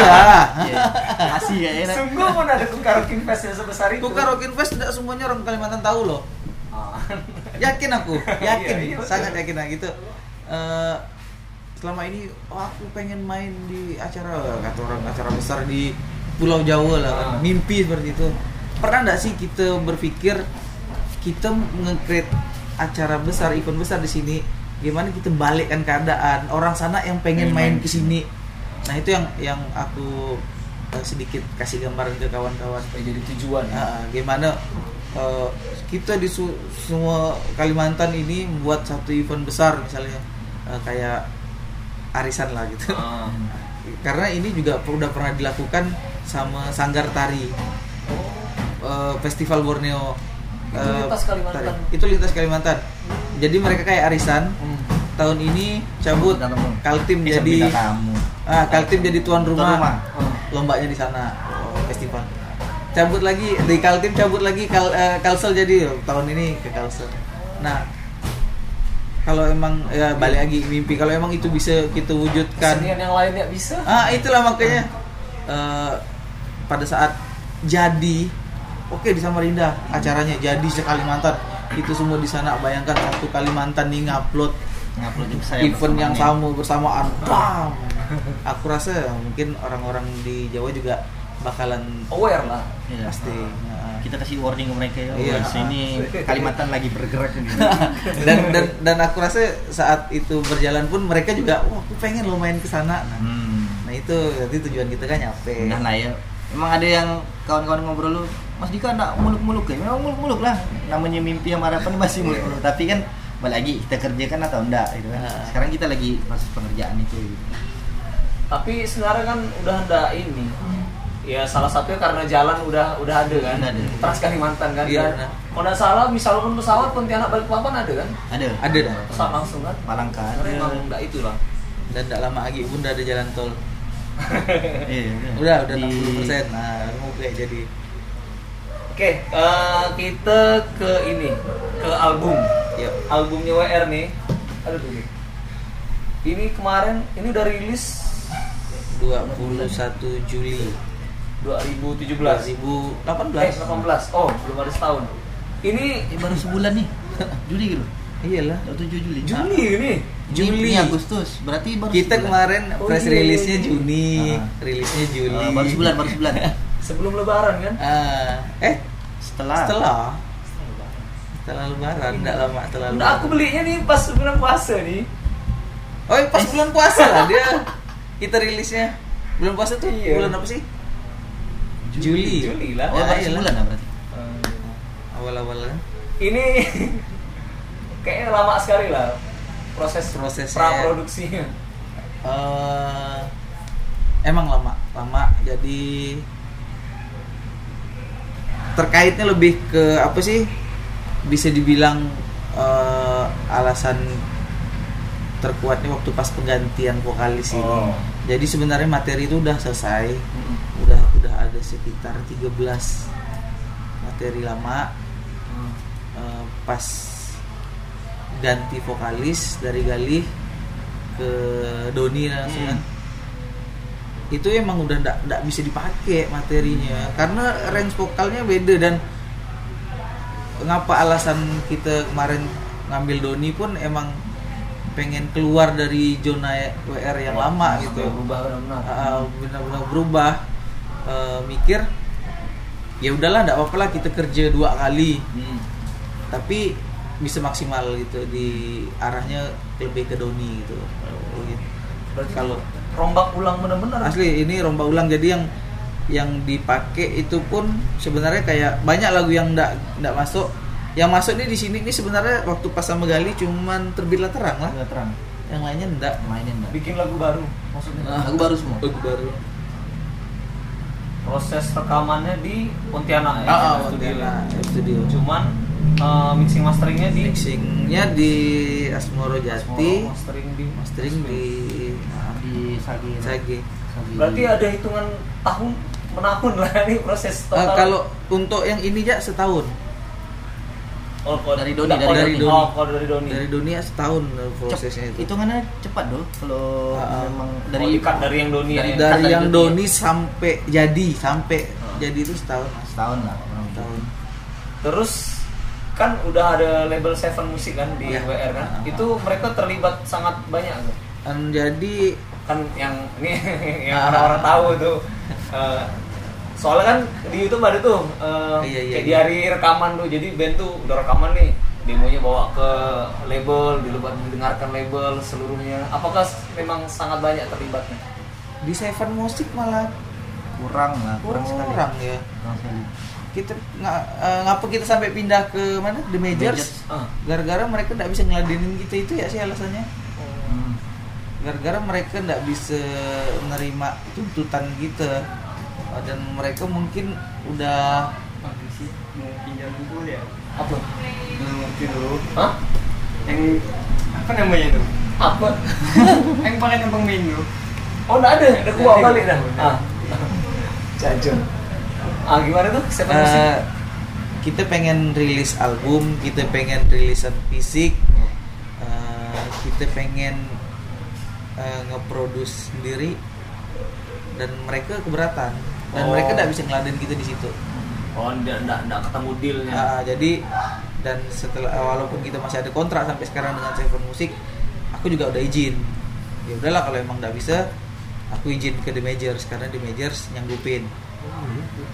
Iya. masih kayaknya Sungguh pun ada Kukarokin Fest yang sebesar itu. Bukan Rockin Fest tidak semuanya orang Kalimantan tahu loh Ah. yakin aku yakin Iya, iya, sangat yakin nah gitu Eh, selama ini oh, aku pengen main di acara kata orang acara besar di Pulau Jawa lah kan. Mimpi seperti itu pernah nggak sih kita berpikir kita nge-create acara besar event besar di sini gimana kita balikkan keadaan orang sana yang pengen main main ke sini nah itu yang yang aku eh, sedikit kasih gambaran ke kawan-kawan jadi tujuan. Nah, gimana eh, kita di su- semua Kalimantan ini membuat satu event besar misalnya eh, kayak arisan lah gitu. Ah. Karena ini juga udah pernah dilakukan sama Sanggar Tari Eh, Festival Borneo. Itu eh, lintas Kalimantan. Tari. Itu lintas Kalimantan. Jadi mereka kayak arisan. Hmm. Tahun ini cabut tamu. Kaltim Bisa jadi ah, Kaltim jadi tuan Tuan rumah. rumah. Ah. lombanya di sana oh, festival cabut lagi di Kaltim cabut lagi kal, eh, Kalsel jadi tahun ini ke Kalsel nah kalau emang ya balik lagi mimpi kalau emang itu bisa kita wujudkan Kesenian yang lain ya bisa. ah itulah makanya eh, pada saat jadi oke di Samarinda acaranya jadi se Kalimantan itu semua di sana bayangkan satu Kalimantan nih ngupload ngupload juga saya event yang sama bersamaan bam aku rasa mungkin orang-orang di Jawa juga bakalan Aware lah. Iya. pasti Nah, kita kasih warning ke mereka ya Iya. "Wah, sini Kalimantan lagi bergerak gitu. dan dan dan aku rasa saat itu berjalan pun mereka juga wah aku pengen lo main ke sana nah, hmm. nah itu nanti tujuan kita kan nyampe Udah lah ya. Emang ada yang kawan-kawan ngobrol lu, Mas Dika enggak muluk-muluk ya? Memang muluk-muluk lah. Namanya mimpi sama harapan masih muluk-muluk. Tapi kan balik lagi kita kerjakan atau enggak gitu kan. Ah. Sekarang kita lagi proses pengerjaan itu. Gitu. Tapi sebenarnya kan udah ada ini. Ya salah satunya karena jalan udah udah ada kan. Ada. Trans Kalimantan kan. Iya, benar. Kalau nggak salah misalkan pesawat Pontianak Balikpapan ada kan? Ada. Ada dah. Pesawat langsung kan? Palangka ada. Karena emang enggak itu lah. dan tidak lama lagi pun udah ada jalan tol Iya, udah udah Di- 60 nah mau kayak jadi Oke, eh, kita ke ini, ke album. yuk Albumnya WR nih. Aduh tuh. nih. Ini kemarin ini udah rilis 21 Juli 2017. 2018 Eh, 18. Oh, belum ada setahun. Ini Eh, baru sebulan nih. Juli gitu. iyalah 7 Juli. Juli ini. Juli. Ini Agustus. Berarti baru kita sebulan. kemarin Oh, press iya, release-nya iya. Juni Ah. rilisnya Juli Eh, baru sebulan, baru sebulan. Sebelum lebaran kan? Ah, eh Setelah setelah setelah lebaran enggak lama setelah Udah aku belinya nih pas bulan puasa nih. oh iya, pas bulan puasa lah dia kita rilisnya bulan puasa tuh Iya. bulan apa sih Juli Juli lah. Oh, Oh, baru iyalah. sebulan lah berarti. awal-awal kan Ini kayaknya lama sekali lah proses Prosesnya. pra produksinya. Eh, emang lama lama. Jadi terkaitnya lebih ke apa sih? Bisa dibilang eh, alasan terkuatnya waktu pas penggantian vokalis ini. Oh. jadi sebenarnya materi itu udah selesai. Udah udah ada sekitar 13 materi lama. Eh, pas ganti vokalis dari Galih ke Doni langsung kan itu emang udah ndak ndak bisa dipakai materinya. Karena range vokalnya beda dan ngapa alasan kita kemarin ngambil Doni pun emang pengen keluar dari zona WR yang lama gitu. Berubah benar-benar. uh, benar-benar berubah. Uh, mikir ya udahlah nggak apa-apa lah kita kerja dua kali. Hmm. tapi bisa maksimal gitu di arahnya lebih ke Doni gitu Berarti kalau rombak ulang benar-benar. asli ini rombak ulang jadi yang yang dipakai itu pun sebenarnya kayak banyak lagu yang nggak nggak masuk yang masuk nih di sini nih sebenarnya waktu pas sama Gali cuman terbitlah terang lah terang. yang lainnya enggak Mainin enggak? Bikin lagu baru maksudnya. Lagu baru semua. lagu baru Proses rekamannya di Pontianak ya, ah, ah, studio. Pontianak, studio Cuman eh, mixing masteringnya di mixingnya di Asmoro Jati Asmoro, mastering di mastering di ah, Di Sagi. Sagi. Berarti ada hitungan tahun menahun lah ini proses Ah, total. kalau untuk yang ini ya setahun oh, kalau- Dari Doni, oh, dari Doni. Oh, kalau dari Doni. dari dunia setahun eh, prosesnya itu Hitungannya cepat dong kalau ah. memang dari dari ikat dari yang Doni dari- ya. dari dari yang Doni. Doni sampai jadi sampai Ah. jadi itu setahun setahun lah setahun Terus kan udah ada label Seven Musik kan di Iya. WR kan. Ah. Itu mereka terlibat sangat banyak tuh. Dan jadi Kan yang ini yang Ah. orang-orang tahu tuh. Eh, soalnya kan di YouTube ada tuh eh, Iya, iya, kayak iya. di hari rekaman tuh. Jadi band tuh udah rekaman nih demonya bawa ke label, dilebat mendengarkan label seluruhnya. Apakah memang sangat banyak terlibatnya? di Seven Musik malah kurang lah kurang, sekali kurang ya kurang sekali kita nggak eh, ngapa kita sampai pindah ke mana The Majors. Ah. gara-gara mereka nggak bisa ngeladenin kita itu ya sih alasannya Hmm. gara-gara mereka nggak bisa menerima tuntutan kita Oh, dan mereka mungkin udah pinjam dulu ya Apa? belum ngerti dulu Hah? yang apa namanya tuh Apa? yang pakai numpang minggu Oh, enggak ada, ada kuah balik dah. Ah. Jajan. Ah, gimana tuh? Musik? eh, kita pengen rilis album kita pengen rilisan fisik eh, kita pengen eh, ngeproduce sendiri dan mereka keberatan dan Oh. mereka nggak bisa ngeladen kita di situ Oh, enggak enggak enggak ketemu dealnya. Ah, jadi dan setelah walaupun kita masih ada kontrak sampai sekarang dengan Seven Music aku juga udah izin ya udahlah kalau emang nggak bisa aku izin ke The Majors karena The Majors nyanggupin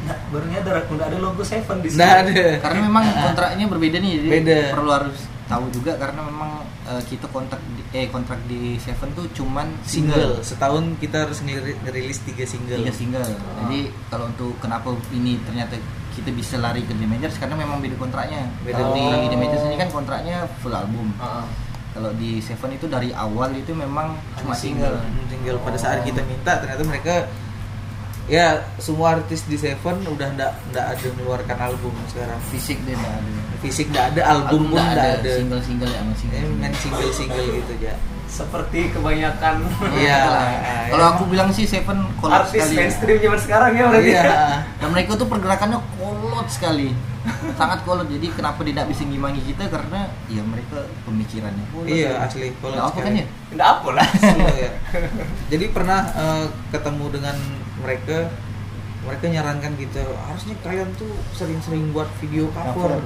Nggak, baru nyadar aku ada logo Seven di sini. ada karena memang kontraknya berbeda nih jadi Beda. perlu harus tahu juga karena memang eh, kita kontrak di, eh kontrak di Seven tuh cuman single setahun kita harus ngeri- ngerilis tiga single tiga single jadi kalau untuk kenapa ini ternyata kita bisa lari ke The Majors karena memang beda kontraknya Beda kalau di. The Majors ini kan kontraknya full album Ah, ah. kalau di Seven itu dari awal itu memang cuma single. single single pada saat kita minta ternyata mereka ya semua artis di Seven udah ndak ndak ada mengeluarkan album sekarang. Fisik dia nggak ada. Fisik ndak ada album pun nggak ndak ada, single single ya emang single, Eh, main single single gitu aja Seperti kebanyakan. Iya. Itulah. kalau aku bilang sih Seven kolot artis sekali. mainstream zaman sekarang ya berarti. iya. dan mereka tuh pergerakannya kolot sekali. Sangat kolot. Jadi kenapa tidak bisa ngimbangi kita? Karena ya mereka pemikirannya kolot. Iya asli kalau Nggak apa kan ya? Enggak apa lah. Iya. Jadi pernah eh, ketemu dengan mereka, mereka nyarankan gitu, harusnya kalian tuh sering-sering buat video cover, Cover.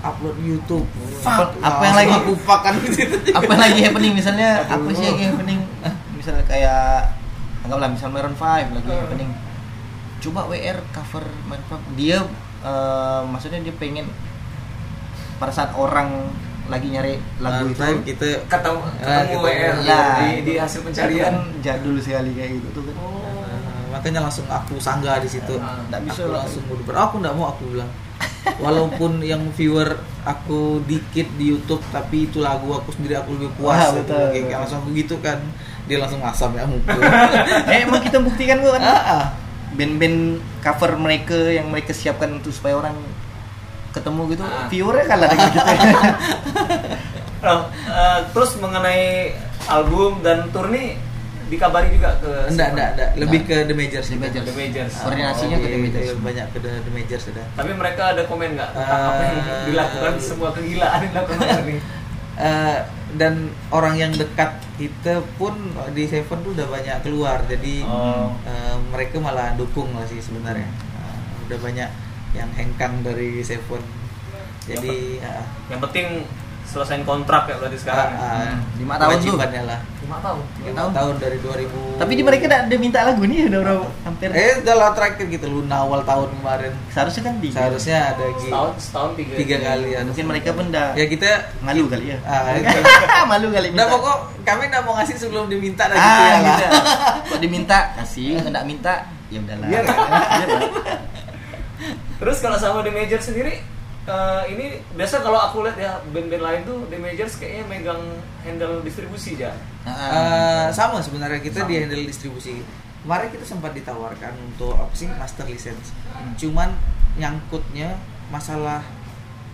upload YouTube. Apa- Fuck, apa yang lagi- aku fuck-an gitu. apa yang lagi happening misalnya apa sih yang happening Ah, misalnya kayak anggaplah misal Maroon 5 lagi Hmm. happening coba WR cover Maroon 5 dia eh, maksudnya dia pengen pada saat orang lagi nyari lagu itu Ntar kita Ketemu ketemu ketemu. WR Nah, di, di hasil kan pencarian. jadul sekali kayak gitu tuh kan eh, makanya langsung aku sanggah di situ. Ah, nggak bisa aku lah. langsung mundur. Aku nggak mau aku bilang. Walaupun yang viewer aku dikit di YouTube, tapi itu lagu aku sendiri aku lebih puas. Ah, Aku betul, kayak betul. langsung aku gitu kan. Dia langsung asam ya mukul. eh emang kita buktikan kok kan Ah, ah. band-band cover mereka yang mereka siapkan untuk supaya orang ketemu gitu Ah. viewernya kalah dengan kita Oh, eh, terus mengenai album dan tour nih dikabari juga ke Enggak, enggak, enggak. Lebih ke The Majors. The. Majors. The Majors. Koordinasinya Oh, ke The Majors. iya, Banyak ke The, The Majors sudah. Tapi mereka ada komen nggak tentang apa yang dilakukan semua kegilaan yang dilakukan hari ini? Eh, dan orang yang dekat kita pun di Seven tuh udah banyak keluar. Jadi Oh. eh, mereka malah dukung lah sih sebenarnya. Eh, udah banyak yang hengkang dari Seven. Jadi ah, Yang penting selesaiin kontrak ya berarti sekarang. ya? ah, ah, Hmm, lima tahun tuh. kewajibannya lah. Lima tahun. Lima tahun. tahun dari 2000. tapi di mereka udah minta lagu nih udah berapa hampir Eh, udah lah terakhir gitu Luna awal tahun kemarin. seharusnya kan tiga Seharusnya ada G. Setahun setahun tiga. tiga kali ya. mungkin mereka pun udah Ya kita malu kali ya Ah, itu. malu kali Nah minta. pokok kami nggak mau ngasih sebelum diminta lah ah gitu ya lah. gitu kok diminta kasih nggak minta ya udahlah Biar. Biar lah. Terus kalau sama The Major sendiri eh, ini biasa kalau aku lihat ya band-band lain tuh The Majors kayaknya megang handle distribusi ya. Eh, sama sebenarnya kita Sama. di handle distribusi. Kemarin kita sempat ditawarkan untuk apa sih master license. Cuman nyangkutnya masalah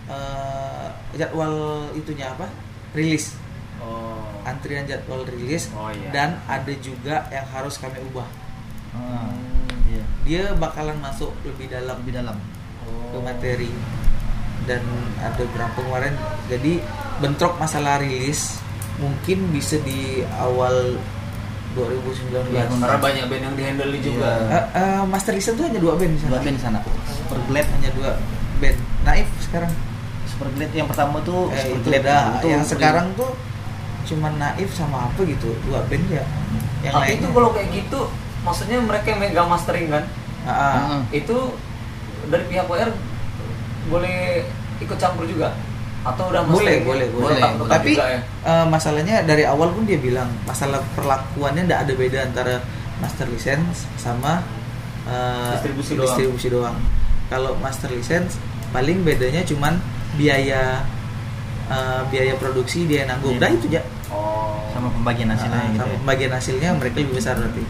eh, jadwal itunya apa? Rilis. Oh. Antrian jadwal rilis Oh, iya. dan ada juga yang harus kami ubah. Ah, iya. Dia bakalan masuk lebih dalam lebih dalam ke materi dan ada berapa kemarin jadi bentrok masalah rilis mungkin bisa di awal 2019 Iya, Karena banyak band yang dihandle juga. Iya. Eh, eh, Master Listen tuh hanya dua band di sana. dua band di sana Super Glad Hanya dua band. Naif sekarang. Super Glad yang pertama tuh Eh, Super itu Glad dah. itu yang sekarang tuh cuma Naif sama apa gitu, dua band ya. Yang Tapi lainnya. itu kalau kayak gitu, maksudnya mereka yang megang mastering kan? Ah, ah. Mm-mm. Itu dari pihak WR boleh ikut campur juga? Atau udah boleh, boleh, boleh. tetap Tapi juga ya? eh, masalahnya dari awal pun dia bilang masalah perlakuannya tidak ada beda antara master license sama eh, Distribusi doang. distribusi doang. Kalau master license paling bedanya cuman biaya eh, biaya produksi dia yang nanggung. Iya. Dah itu aja. Oh. sama pembagian hasilnya Ah, gitu sama ya. pembagian hasilnya mereka lebih besar berarti.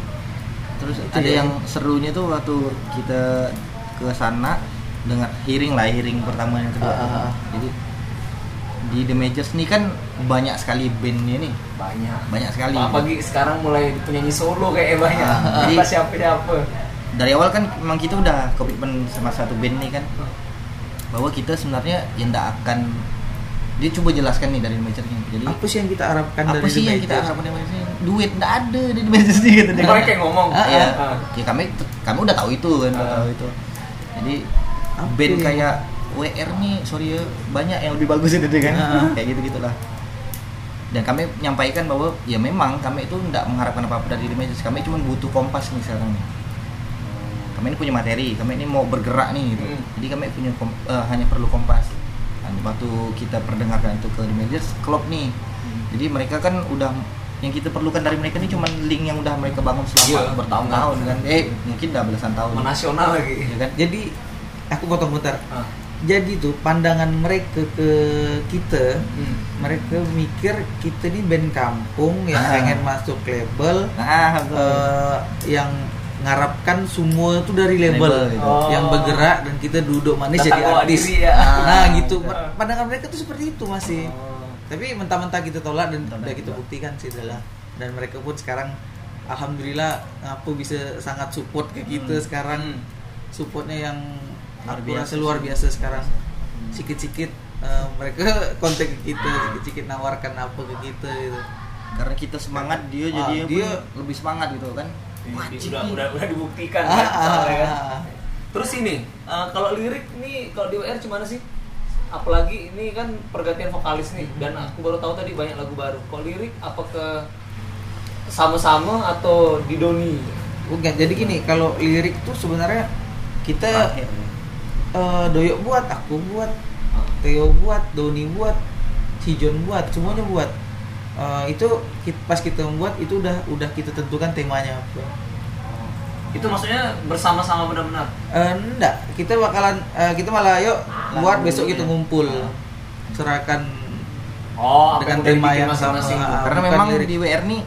Terus Itu ada ya. yang serunya tuh waktu kita ke sana dengar hearing lah hearing pertama yang kedua. Ah. Jadi di The Majors nih kan banyak sekali bandnya nih, banyak. banyak sekali. Apalagi sekarang mulai penyanyi solo kayak banyak. Ah, Jadi siapa siapa. Dari awal kan memang kita udah komitmen sama satu band nih kan bahwa kita sebenarnya ya nggak akan dia coba jelaskan nih dari The Majors nih. Jadi Apa sih yang kita harapkan apa dari sih yang kita harapkan dari Majors? Duit nggak ada di The Majors nih gitu. Mereka yang ngomong. Ah, ya, ah. ya kami kami udah tahu itu kan, udah Ah. tahu itu. Jadi band ya? kayak WR nih, sorry ya, banyak yang lebih bagus itu kan, Ah. kayak gitu gitulah. Dan kami menyampaikan bahwa ya memang kami itu tidak mengharapkan apa-apa dari The Majors, kami cuma butuh kompas nih sekarang nih. Kami ini punya materi, kami ini mau bergerak nih gitu. Hmm. Jadi kami punya eh, hanya perlu kompas. Dan waktu kita perdengarkan itu ke Majors, klop nih. Jadi mereka kan udah yang kita perlukan dari mereka ini cuma link yang udah mereka bangun selama bertahun-tahun kan. Eh, mungkin udah belasan tahun. Menasional lagi. Ya kan? Jadi aku potong bentar. Ah. Jadi tuh pandangan mereka ke kita, Hmm. mereka mikir kita ini band kampung yang Ah. pengen masuk label, betul. eh, yang ngarapkan semua itu dari label, Label, gitu. Oh. yang bergerak dan kita duduk manis Datang jadi artis. diri ya. Nah gitu, Ah. pandangan mereka tuh seperti itu masih. Oh. Tapi mentah-mentah kita tolak dan udah kita buktikan sih adalah dan mereka pun sekarang alhamdulillah ngapu bisa sangat support ke kita Hmm. sekarang Hmm. supportnya yang Luar biasa luar biasa sekarang sikit-sikit eh, mereka kontak ke kita sikit-sikit nawarkan apa ke kita gitu karena kita semangat dia Ah, jadi dia- lebih semangat gitu kan. Wajib udah, udah udah dibuktikan Ah, kan, ah, kan. ah, ah. Terus ini eh, kalau lirik nih kalau di WR gimana sih? Apalagi ini kan pergantian vokalis nih dan aku baru tahu tadi banyak lagu baru. Kalau lirik apa ke sama-sama atau di Doni? Bukan, jadi gini kalau lirik tuh sebenarnya kita. Eh, doyok buat aku buat Theo buat Doni buat si John buat semuanya buat Eh, itu ki- pas kita membuat itu udah udah kita tentukan temanya apa Itu maksudnya bersama-sama benar-benar. Eh, enggak, kita bakalan eh, kita malah yuk buat besok kita ya. ngumpul. Ah. Serahkan Oh, Dengan tema yang sama. masing-masing. Ah, Karena memang lirik. di WR nih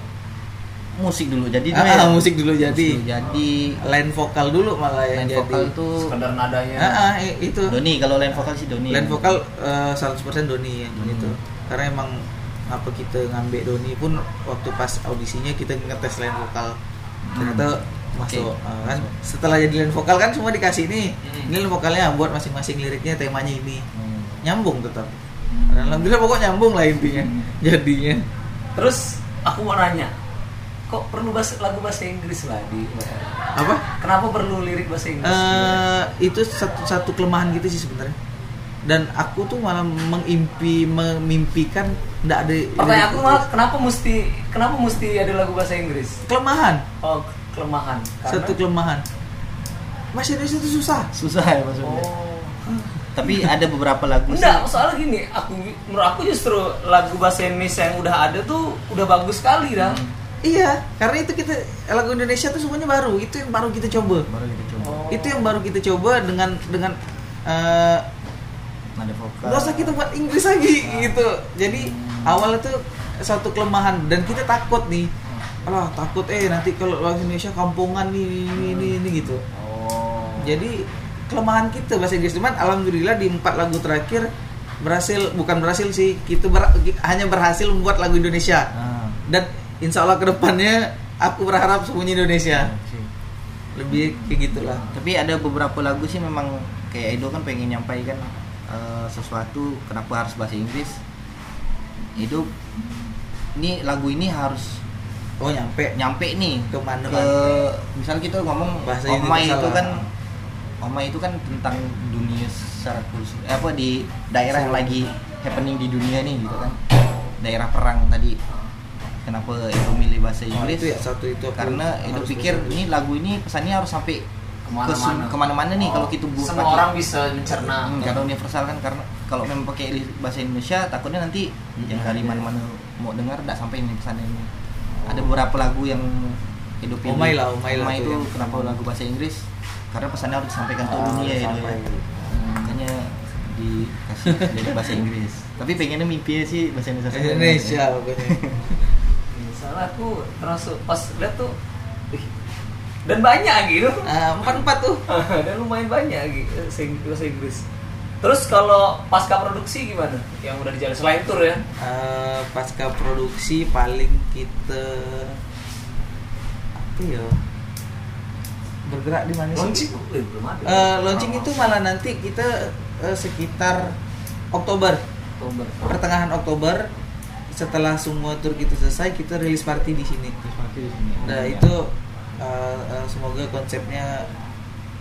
musik dulu. Jadi ah, ah, musik dulu jadi. Musik jadi Line vokal dulu malah yang line jadi. vokal tuh Sekedar nadanya. Ah, ah, itu. Doni kalau line vokal sih Doni. Line vokal eh, 100% Doni yang Hmm. gitu. Karena emang apa kita ngambil Doni pun waktu pas audisinya kita ngetes line vokal. Ternyata masuk Oke, Ah, kan masuk. setelah jadi line vokal kan semua dikasih nih Hmm. ini line vokalnya buat masing-masing liriknya temanya ini Hmm. nyambung tetap dan alhamdulillah pokok nyambung lah intinya jadinya Terus aku mau nanya, kok perlu bahasa, lagu bahasa Inggris lah di apa Kenapa perlu lirik bahasa Inggris? eh itu satu satu kelemahan gitu sih sebenarnya dan aku tuh malah mengimpi memimpikan nggak ada Pertanyaan aku malah kenapa mesti kenapa mesti ada lagu bahasa Inggris? kelemahan Oh, kelemahan. Karena- satu kelemahan bahasa Indonesia itu susah Susah ya maksudnya. Oh. Tapi ada beberapa lagu sih. Enggak, soalnya gini, aku menurut aku justru lagu bahasa Indonesia yang udah ada tuh udah bagus sekali dah. Hmm. Iya karena itu kita lagu Indonesia tuh semuanya baru. Itu yang baru kita coba. Baru kita coba. Oh. itu yang baru kita coba dengan dengan eh, nada vokal. usah kita buat Inggris lagi gitu. Jadi Hmm. awalnya tuh suatu kelemahan. Dan kita takut nih. Alah takut eh nanti kalau bahasa Indonesia kampungan nih ini ini, ini gitu. Oh. jadi kelemahan kita bahasa Inggris. Cuman alhamdulillah di empat lagu terakhir berhasil bukan berhasil sih kita ber- hanya berhasil membuat lagu Indonesia. Ah, dan insya Allah ke depannya aku berharap semuanya Indonesia sih. lebih kayak gitulah tapi ada beberapa lagu sih memang kayak Edo kan pengen nyampaikan eh, sesuatu kenapa harus bahasa Inggris Edo ini lagu ini harus oh nyampe nyampe nih ke mana. misal kita ngomong Bahasa Oma itu lah. kan Oma itu kan tentang dunia secara khusus eh, apa di daerah yang lagi happening di dunia nih gitu kan daerah perang tadi kenapa itu milih bahasa Oh, Inggris itu ya satu itu karena itu harus pikir ini lagu ini pesannya harus sampai Ke mana-mana. ke mana-mana nih kalau kita buat semua pakai- orang bisa mencerna. Hmm, karena universal kan karena kalau memang pakai bahasa Indonesia takutnya nanti yang dari mana-mana mau dengar tidak sampai ini pesannya ini ada beberapa lagu yang hidup pilih. Omai lah, lah tuh itu yang- kenapa lagu bahasa Inggris karena pesannya harus disampaikan ke Ah, dunia ya. Edo ya. Hmm, makanya dikasih jadi bahasa Inggris tapi pengennya mimpi sih bahasa Indonesia. Indonesia pokoknya Salah aku termasuk pas lihat tuh dan banyak gitu. Empat empat tuh dan lumayan banyak gitu bahasa Inggris. Terus kalau pasca produksi gimana? Yang udah dijalan selain tour ya? Eh, pasca produksi paling kita apa ya bergerak di mana sih Launching eh, belum ada. Eh, launching itu malah nanti kita eh, sekitar Oktober Oktober. pertengahan Oktober setelah semua tour kita selesai kita rilis party di sini nah Iya. itu eh, eh, semoga konsepnya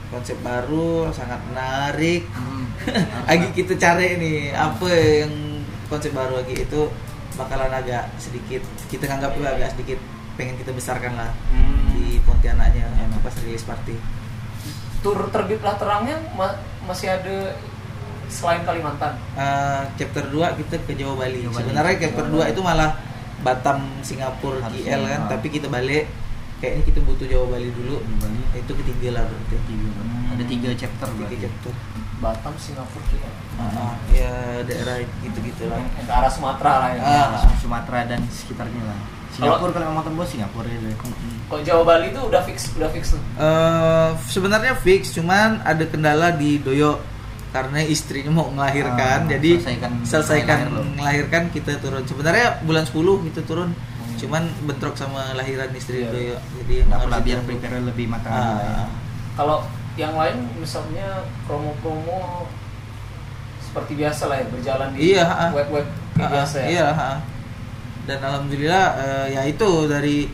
konsep baru sangat menarik Hmm. lagi kita cari nih apa yang konsep baru lagi itu bakalan agak sedikit kita anggap juga agak sedikit pengen kita besarkan lah Hmm. di Pontianaknya pas rilis party Tur terbitlah terangnya ma- masih ada selain Kalimantan. Eh, chapter 2 kita ke Jawa Bali. Jawa Bali. Sebenarnya chapter 2 itu malah Batam, Singapura, KL kan, ah. tapi kita balik kayaknya kita butuh Jawa Bali dulu. Bali. Itu ketiga lah berarti. Tiga, ada tiga chapter Tiga berarti. chapter. Batam, Singapura, kita. Ah, ya daerah gitu-gitu lah. Ke arah Sumatera lah ya. Ya, Sumatera dan sekitarnya lah. Singapura kalau mau tembus Singapura ya. Kalau Jawa Bali itu udah fix, udah fix tuh. Eh, sebenarnya fix, cuman ada kendala di Doyo karena istrinya mau melahirkan, Ah, jadi selesaikan selesaikan lahir lo. melahirkan kita turun. Sebenarnya bulan 10 kita turun, Hmm. cuman bentrok sama lahiran istri Iya. Doyo. Jadi Nggak harus pula biar prepare lebih matang. Ah, lah ya. Kalau yang lain misalnya promo-promo seperti biasa lah ya berjalan di Iya, ah. web-web Ah, biasa ya. Iya, ah. dan alhamdulillah eh, ya itu dari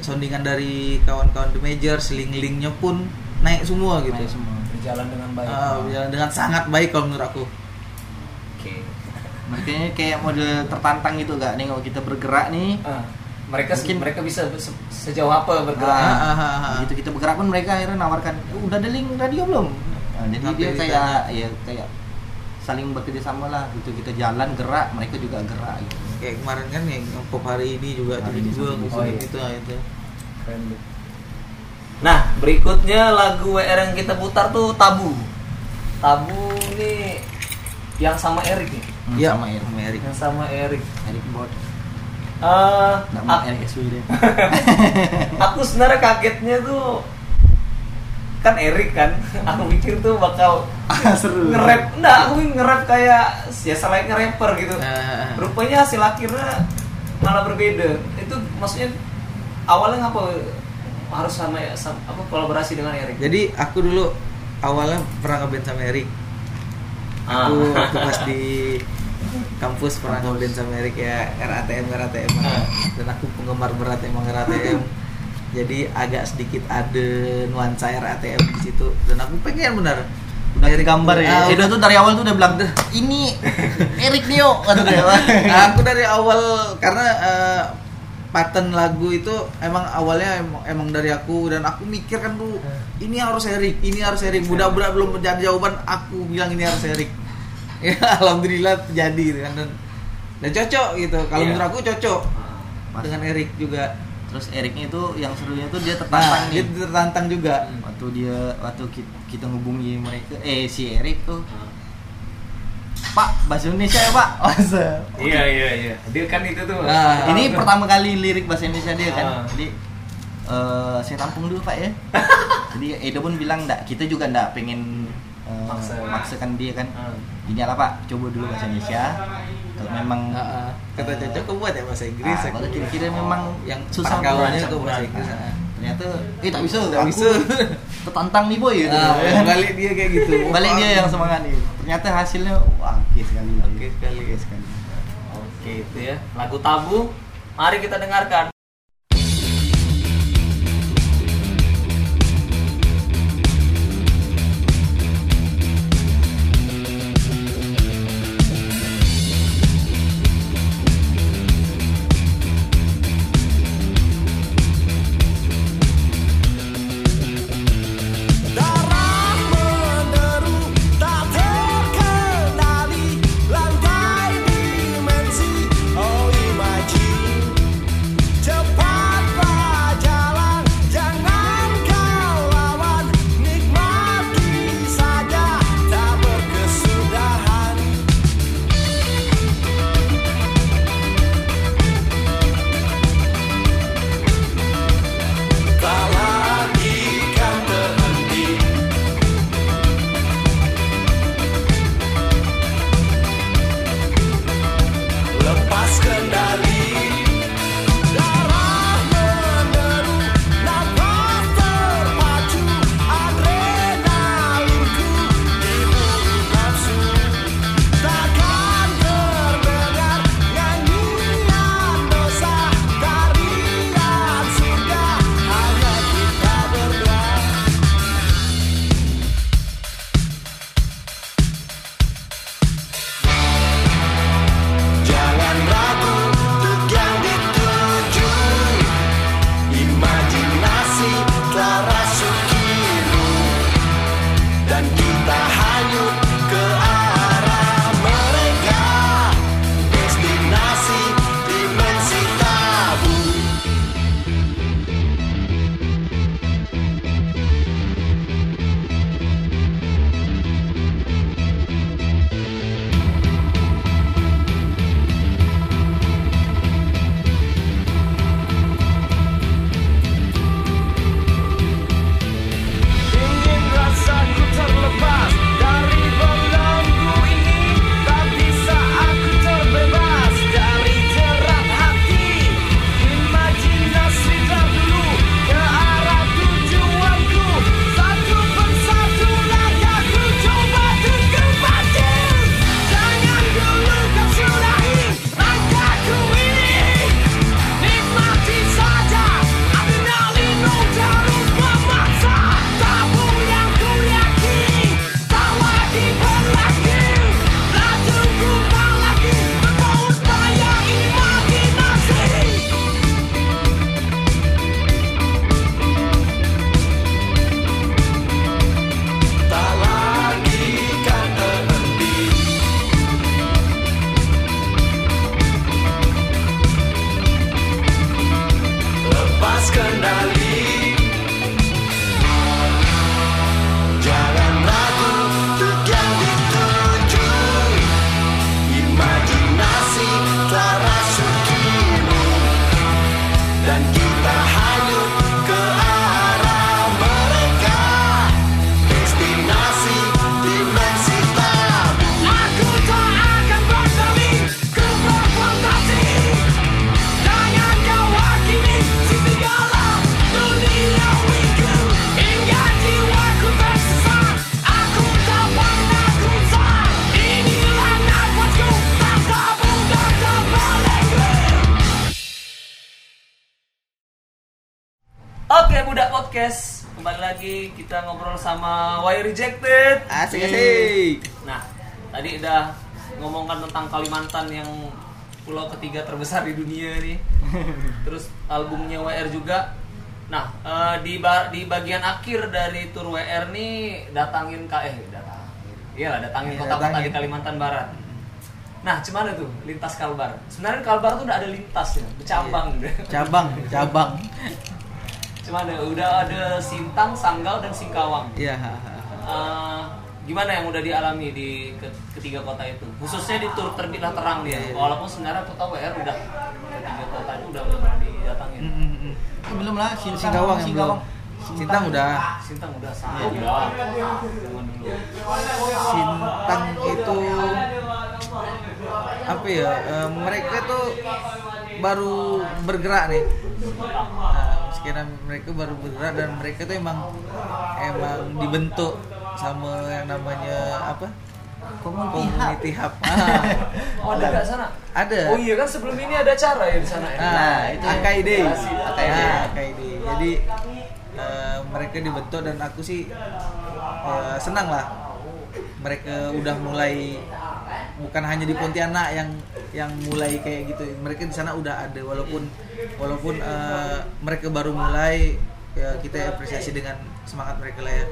soundingan dari kawan-kawan The Major, link-linknya pun naik semua gitu. Main semua. Berjalan dengan baik. Ah, berjalan dengan sangat baik kalau menurut aku. Oke. Makanya kayak mode tertantang gitu gak nih kalau kita bergerak nih. Ah, mereka Mungkin- mereka bisa se- sejauh apa bergerak? Ah, ah, ah, ah. Begitu kita bergerak pun mereka akhirnya nawarkan, "Uh, udah ada link radio belum? Nah, jadi Sampai dia kayak ya kayak saling bekerja sama lah gitu kita jalan gerak mereka juga gerak gitu. Kayak kemarin kan yang pop hari ini juga Hari ini ngusung oh iya. gitu ah, itu. Keren deh. Nah, berikutnya lagu WR yang kita putar tuh Tabu. Tabu nih yang sama Erik nih. Hmm, Iya, sama Erik. sama Erik. Yang sama Erik. Erik Bot. Eh, Enggak mau ak- Erik SW deh. aku sebenarnya kagetnya tuh kan Erik kan aku pikir tuh bakal Seru. nge-rap enggak aku nge-rap kayak ya selain nge-rapper gitu Ah. rupanya hasil akhirnya malah berbeda itu maksudnya awalnya ngapa harus sama, sama apa kolaborasi dengan Erik Jadi aku dulu awalnya pernah ngeband sama Erik. Ah. Aku waktu pas di kampus pernah ngeband sama Erik ya RATM RATM Ah. dan aku penggemar berat emang RATM. Jadi agak sedikit ada nuansa RATM di situ dan aku pengen benar Udah gambar ya. Ah, Edo tuh dari awal tuh udah bilang, "Ini Erik Nio," kata dia. Aku dari awal karena eh, pattern lagu itu emang awalnya emang, emang dari aku dan aku mikir kan tuh ini harus Erik, ini harus Erik. Budak-budak belum menjadi jawaban, aku bilang ini harus Erik. Ya alhamdulillah terjadi gitu kan dan, dan cocok gitu. Kalau Iya. menurut aku cocok Pas. dengan Erik juga. Terus Eriknya itu yang serunya tuh dia Nah, tertantang dia nih. tertantang juga. Waktu dia waktu ki- kita ngubungi mereka eh si Erik tuh Pak bahasa Indonesia ya Pak. Masa. Iya iya iya. Dia kan itu tuh. Ah. Ini pertama kali lirik bahasa Indonesia dia kan. Ah. Jadi eh, saya tampung dulu Pak ya. Jadi Edo pun bilang enggak, kita juga enggak pengen Maksa. maksakan dia kan. Ah. Gini lah Pak, coba dulu bahasa Indonesia. Kalau memang Ah, ah. kata Caca kau buat ya bahasa Inggris Ah, kalau kira-kira memang yang susah kawannya bahasa. Inggris. Ah, ah. Ternyata eh tak bisa, Tak bisa. tertantang nih boy gitu. Ah, balik dia kayak gitu. Balik dia yang semangat nih. Ternyata hasilnya wah oke sekali. Oke sekali. Oke sekali. Oke itu ya. Lagu tabu. Mari kita dengarkan. Podcast. Kembali lagi kita ngobrol sama Why Rejected. Asik asik. Nah, tadi udah ngomongkan tentang Kalimantan yang pulau ketiga terbesar di dunia nih. Terus albumnya WR juga. Nah, eh, di ba- di bagian akhir dari tour WR nih datangin ka eh datangin. Iya lah, datangin Iya, kota-kota di Kalimantan Barat. Nah, cuman itu lintas Kalbar. Sebenarnya Kalbar tuh udah ada lintas ya, bercabang Iya. deh. Cabang, cabang. Cuman ada udah ada Sintang, Sanggau dan Singkawang. Iya. Eh, gimana yang udah dialami di ke- ketiga kota itu khususnya di tur terbitlah terang dia iya. walaupun sebenarnya aku tahu ya udah ketiga kota itu udah udah pernah didatangin Mm, mm, mm. Eh, belum lah Sintang Singkawang yang belum. Singkawang. Sintang udah. Sintang udah sama iya. dulu Sintang itu apa ya? eh, mereka tuh baru bergerak nih. Sekarang mereka baru bergerak dan mereka tuh emang emang dibentuk sama yang namanya apa? Community Hub. Ah, oh ada nggak sana ada. oh iya kan sebelum ini ada acara ya di sana ya Nah, itu AKID. Asik, AKID. Nah, AKID. Jadi eh, mereka dibentuk dan aku sih eh, senang lah. Mereka udah mulai bukan hanya di Pontianak yang yang mulai kayak gitu. Mereka di sana udah ada walaupun walaupun eh, mereka baru mulai ya kita apresiasi dengan semangat mereka lah ya.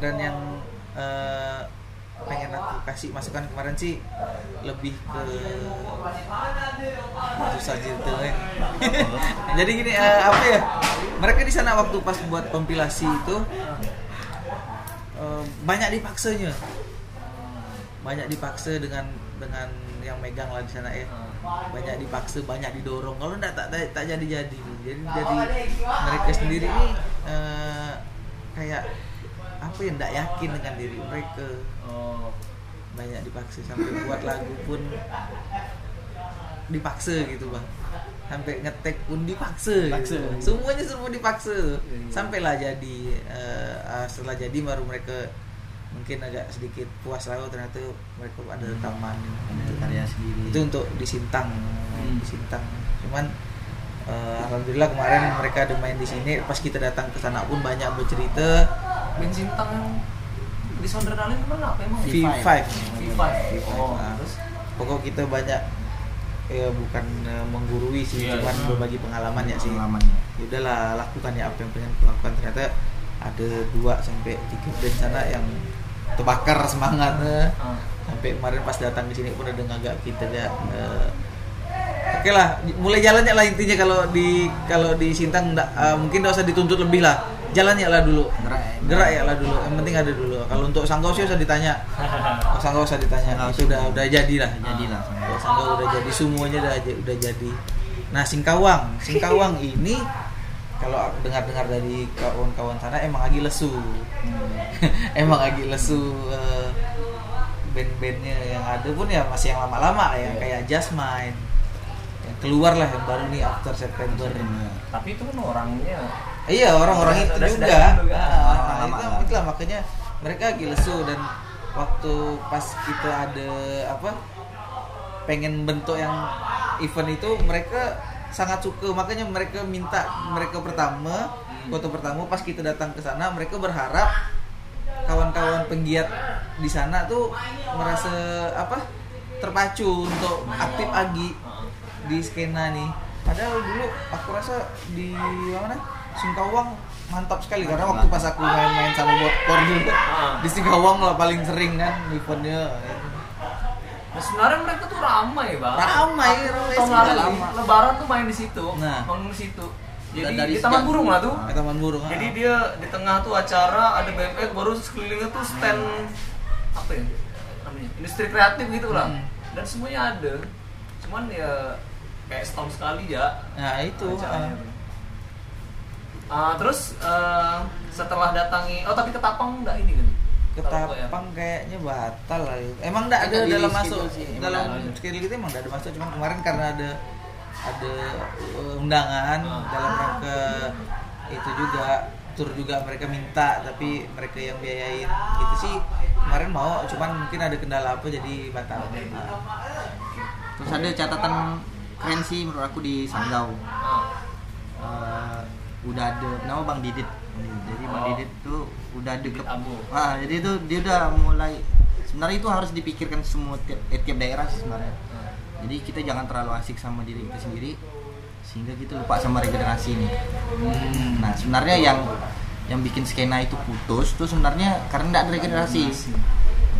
Dan yang eh, pengen aku kasih masukan kemarin sih lebih ke susah gitu eh. jadi gini eh, apa ya mereka di sana waktu pas buat kompilasi itu eh, banyak dipaksanya banyak dipaksa dengan dengan yang megang lah di sana ya banyak dipaksa banyak didorong. Kalau enggak tak tak, tak jadi jadi jadi jadi mereka sendiri ini eh, kayak apa ya enggak yakin dengan diri mereka. Oh. Banyak dipaksa sampai buat lagu pun dipaksa gitu bang. Sampai ngetek pun dipaksa, Dipaksa. gitu. semuanya semua dipaksa. Iya. sampailah jadi ah, setelah jadi baru mereka mungkin agak sedikit puas lah oh, ternyata mereka ada rekaman Ada karya sendiri. itu untuk di Sintang Hmm. di Sintang cuman eh, alhamdulillah kemarin mereka ada main di sini. Pas kita datang ke sana pun banyak bercerita. Band Sintang yang di Sondrenalin ke mana? Apa emang? V5 V5 oh Nah, terus? Pokok kita banyak ya bukan eh, menggurui sih Iya, cuman iya. berbagi pengalaman ya sih. Pengalamannya. ya udahlah lakukan ya apa yang pengen aku lakukan ternyata ada dua sampai tiga band sana yang terbakar semangatnya Ah. sampai kemarin pas datang di sini pun ada ngagak kita ya eh, oke lah mulai jalannya lah intinya kalau di kalau di Sintang nggak, eh, mungkin nggak usah dituntut lebih lah. Jalannya lah dulu. Gerak ya. gerak ya lah dulu. Yang penting ada dulu. Kalau untuk Sanggau sih usah ditanya. Oh, Sanggau usah ditanya. Sanggau itu udah udah jadi lah. Jadilah. Kalau Sanggau udah jadi semuanya udah udah jadi. Nah Singkawang. Singkawang ini kalau dengar-dengar dari kawan-kawan sana emang lagi lesu emang lagi lesu eh, band-bandnya yang ada pun ya masih yang lama-lama ya kayak Jasmine yang keluar lah yang baru nih After September tapi itu kan orangnya Iya orang-orang itu juga. kan. Nah, Orang lama itu, lah. makanya mereka lagi lesu dan waktu pas kita ada apa pengen bentuk yang event itu mereka sangat suka. Makanya mereka minta mereka pertama foto pertama pas kita datang ke sana mereka berharap kawan-kawan penggiat di sana tuh merasa apa terpacu untuk aktif lagi di skena nih. Padahal dulu aku rasa di mana Singkawang mantap sekali. Karena waktu pas aku main-main sama dulu Ah. di Singkawang lah paling sering kan eventnya Nah, sebenarnya mereka tuh ramai bang. Ramai, ramai Tahun sekali. lalu Lebaran tuh main di situ, Nah. bangun di situ. Jadi dari di Taman Burung lah tuh. ke Taman Burung ah. Jadi dia di tengah tuh acara ada BMX baru sekelilingnya tuh stand apa ya namanya industri kreatif gitu lah. Hmm. Dan semuanya ada. Cuman ya kayak setahun sekali ya. nah itu ah. Ah, terus eh, setelah datangi, oh tapi ketapang enggak ini kan? Ya? ketapang kayaknya batal lah itu. emang enggak ada dalam masuk sih, emang dalam nggak ada. schedule kita emang enggak ada masuk cuman kemarin karena ada ada uh, undangan Ah. dalam rangka itu juga tur juga mereka minta tapi mereka yang biayain itu sih kemarin mau cuman mungkin ada kendala apa jadi batal Ah. Terus ada catatan keren sih menurut aku di Sanggau. Ah. Eh, udah ada nama Bang Didit. Jadi Bang Oh. Tuh udah Abu. Ah, jadi itu dia udah mulai sebenarnya itu harus dipikirkan semua tiap, eh, tiap daerah sih sebenarnya. Jadi kita jangan terlalu asik sama diri kita sendiri sehingga kita lupa sama regenerasi ini. Nah, sebenarnya yang yang bikin skena itu putus tuh sebenarnya karena tidak ada regenerasi.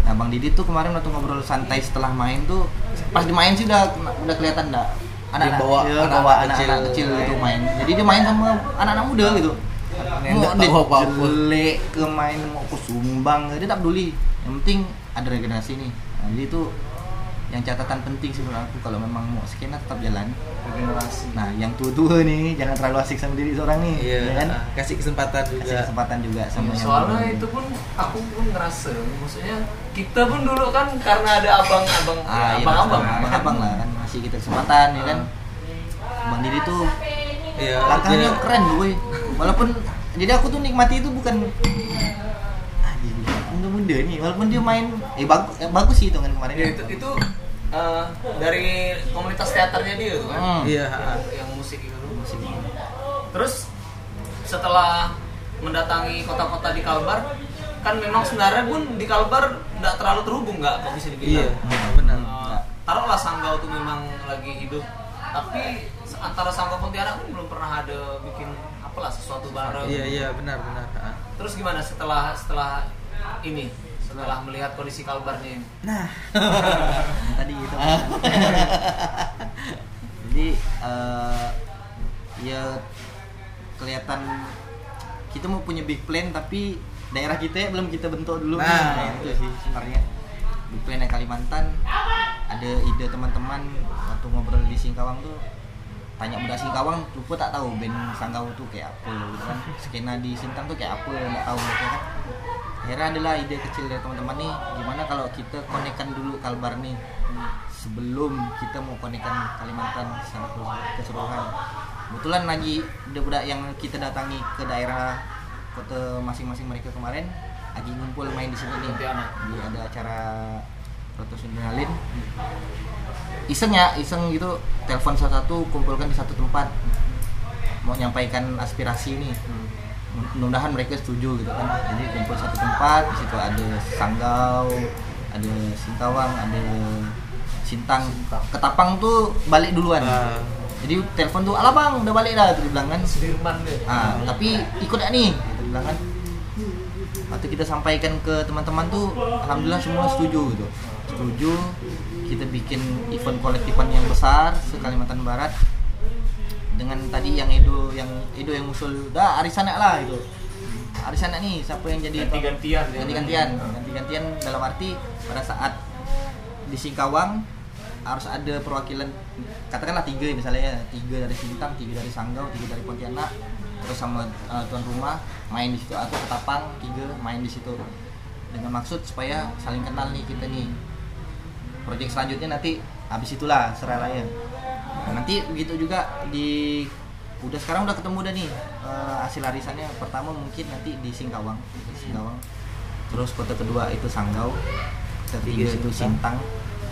Nah, Bang Didit tuh kemarin waktu ngobrol santai setelah main tuh pas dimain sih udah udah kelihatan enggak anak Dia bawa anak-anak bawa anak, kecil. kecil itu main. Jadi dia main sama anak-anak muda gitu. Nggak mau dia tahu apa-apa. jelek ke main mau ke sumbang dia tak peduli. Yang penting ada regenerasi nih. Nah, jadi itu yang catatan penting sih menurut aku. Kalau memang mau skena tetap jalan. Regenerasi. nah yang tua-tua nih jangan terlalu asik sama diri seorang nih Iya, ya kan? kasih kesempatan kasih juga. kesempatan juga sama yang Soalnya tua-tua. itu pun aku pun ngerasa, maksudnya kita pun dulu kan karena ada abang-abang, ah, iya, abang-abang, abang lah kan masih kita kesempatan ya kan? Bang diri tuh Iya, langkahnya keren gue walaupun jadi aku tuh nikmati itu bukan ah gila muda-muda nih walaupun dia main eh bagus eh, bagus sih itu kan kemarin Ya, itu itu eh, dari komunitas teaternya dia tuh kan, Hmm. Iya, yang, yang musik itu. Terus setelah mendatangi kota-kota di Kalbar, kan memang sebenarnya pun di Kalbar nggak terlalu terhubung nggak kalau bisa Iya, dibilang. benar. Eh, taruhlah Sanggau tuh memang lagi hidup, tapi antara Sanggau Pontianak pun belum pernah ada bikin apalah sesuatu bareng. Iya, iya, benar, benar. Terus gimana setelah setelah ini? Setelah melihat kondisi Kalbarnya ini? Nah, tadi itu jadi eh, ya kelihatan kita mau punya big plan tapi daerah kita belum kita bentuk dulu Nah. Nah, itu sih sebenarnya big plan yang Kalimantan ada ide teman-teman waktu ngobrol di Singkawang tuh tanya budak Singkawang lupa tak tahu band Sanggau tuh kayak apa? Gitu kan. Skena di Sintang tuh kayak apa nggak tahu gitu kan. Akhirnya adalah ide kecil dari teman-teman nih gimana kalau kita konekkan dulu Kalbar nih sebelum kita mau konekkan Kalimantan secara keseluruhan kebetulan lagi budak-budak yang kita datangi ke daerah kota masing-masing mereka kemarin lagi ngumpul main di sini nih. Di ada acara protosinalin iseng ya iseng gitu. Telepon salah satu kumpulkan di satu tempat. Mau nyampaikan aspirasi nih mudah-mudahan mereka setuju gitu kan. Jadi kumpul satu tempat di situ ada Sanggau ada Singkawang ada Sintang. Ketapang tuh balik duluan. Ah. jadi telepon tuh ala bang udah balik dah tuh bilang kan. Sudirman deh. ah tapi ikut gak nih? Gitu bilang kan. Waktu kita sampaikan ke teman-teman tuh alhamdulillah semua setuju gitu. Setuju kita bikin event kolektifan yang besar se Kalimantan Barat dengan tadi yang Edo yang Edo yang musul dah arisan lah itu arisan nih siapa yang jadi Ganti-gantian ya. ganti-gantian. Ganti-gantian dalam arti pada saat di Singkawang harus ada perwakilan katakanlah tiga misalnya ya, tiga dari Sintang tiga dari Sanggau tiga dari Pontianak terus sama uh, tuan rumah main di situ. Atau Ketapang tiga main di situ. Dengan maksud supaya saling kenal nih kita nih proyek selanjutnya nanti habis itulah seraya nah, nanti begitu juga di udah sekarang udah ketemu udah nih eh, hasil arisannya pertama mungkin nanti di Singkawang di Singkawang terus kota kedua itu Sanggau ketiga Tiga itu Sintang.